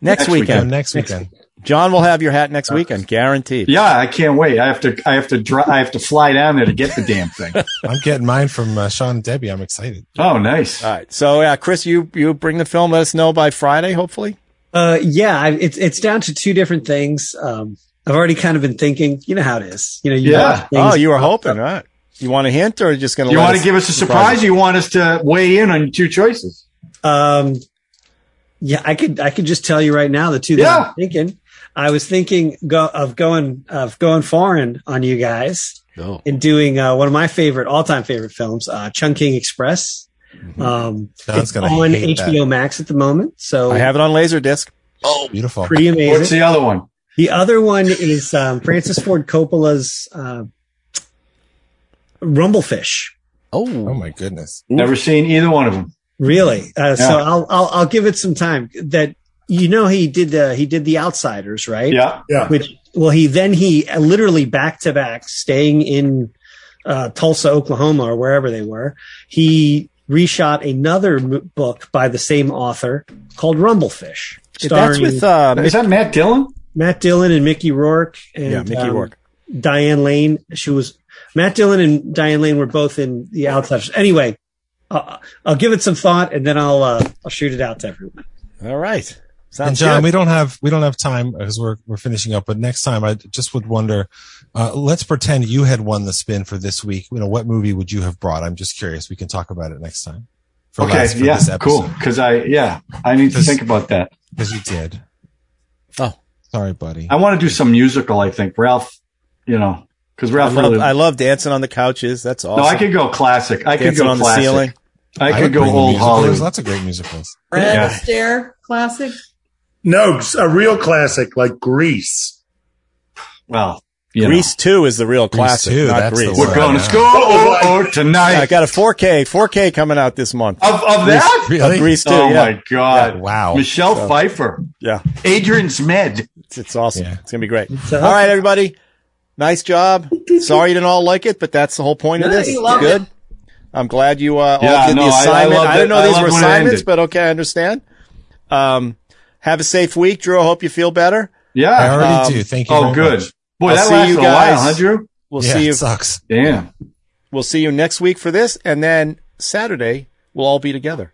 next, next Yeah, weekend? next weekend. John will have your hat next weekend, guaranteed. Yeah, I can't wait. I have to. I have to. Dri- I have to fly down there to get the damn thing. [laughs] I'm getting mine from uh, Sean and Debbie. I'm excited. oh, nice. All right. So yeah, Chris, you you bring the film. Let us know by Friday, hopefully. Uh, yeah, I, it's it's down to two different things. Um, I've already kind of been thinking. You know how it is. You know, you Yeah. things- Oh, you were hoping, right? You want a hint, or are you just going to? you want to give us a surprise? Or you want us to weigh in on your two choices? Um, yeah, I could I could just tell you right now the two that Yeah. I'm thinking. I was thinking go, of going of going foreign on you guys Oh. and doing uh, one of my favorite all time favorite films, uh, Chungking Express. Um, John's it's on hate that. HBO Max at the moment, so I have it on Laserdisc. Oh, beautiful. pretty amazing. What's the other one? The other one is um, Francis Ford Coppola's uh, Rumblefish. Oh, Oh my goodness. Never seen either one of them. Really? Uh, So I'll, I'll I'll give it some time. That you know he did uh, he did the Outsiders, right? Yeah. Yeah. Which well he then he uh, literally back to back staying in uh, Tulsa, Oklahoma, or wherever they were. He reshot another m- book by the same author called Rumblefish, that's with uh, Is that Matt Dillon? Matt Dillon and Mickey Rourke. And, yeah, Mickey um, Rourke. Diane Lane. She was Matt Dillon and Diane Lane were both in the Outsiders. Anyway, uh, I'll give it some thought and then I'll uh, I'll shoot it out to everyone. All right. Sounds and John, good. we don't have we don't have time because we're we're finishing up. But next time, I just would wonder. Uh, let's pretend you had won the spin for this week. You know, what movie would you have brought? I'm just curious. We can talk about it next time. For Okay. last- for Yeah. this. Cool. Because I yeah I need to think about that. Because you did. Oh. sorry, buddy. I want to do some musical. I think Ralph. You know, because I Ralph love, really. I love dancing on the couches. That's awesome. no, I could go classic. I could go on the classic. ceiling. I would could go bring the old musical. There's Hollywood. lots of great musicals. Red Yeah. Stair classic. No, a real classic like Grease. Well, you know. Grease Two is the real classic, 2, not that's the Grease. one. We're going to Yeah. school oh, tonight. I got a 4K, 4K coming out this month. of of that. Really? Of Grease Two. Oh yeah. my God! Wow. Michelle So- Pfeiffer, yeah, Adrian Zmed. it's, it's awesome. Yeah. It's gonna be great. So- all right, everybody. Nice job. Sorry you didn't all like it, but that's the whole point of this. you loved Good. it. I'm glad you uh, all Yeah, did no, the I- I assignment. I, didn't know I these were assignments, but okay, I understand. Um, have a safe week, Drew. I hope you feel better. Yeah. I already Um, do. Thank you. oh, very good. much. Boy, I'll that see lasted you a while, guys. huh, Drew? We'll yeah, see you. it sucks. Damn. We'll see you next week for this, and then Saturday we'll all be together.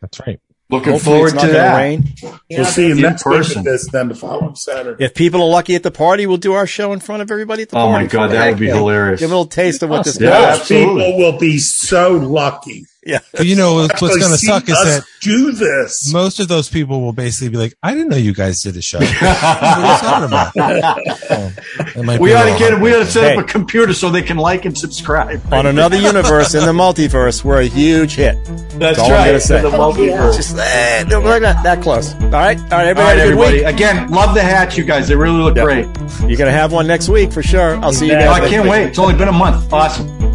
That's right. Looking Hopefully forward it's not to gonna that. rain. We'll see you in next person. at this, then the following Saturday. If people are lucky at the party, we'll do our show in front of everybody at the Oh party. my God, that would be hilarious. Give a little taste of what this Yeah, does. Those absolutely. people will be so lucky. Yeah. But you know what's going to suck is that do this. most of those people will basically be like, "I didn't know you guys did a show." [laughs] what are you talking about? [laughs] We be ought to little get we ought to set Hey. up a computer so they can like and subscribe. On another universe in the multiverse, we're a huge hit. That's all I'm right. gonna say. The multiverse. Just eh, no, we're not that close. All right, all right, everybody. right, have a good everybody. week. Again, love the hats, you guys. They really look Yeah. great. You're gonna have one next week for sure. I'll see you Oh, guys. I can't week. wait. It's only been a month. Awesome.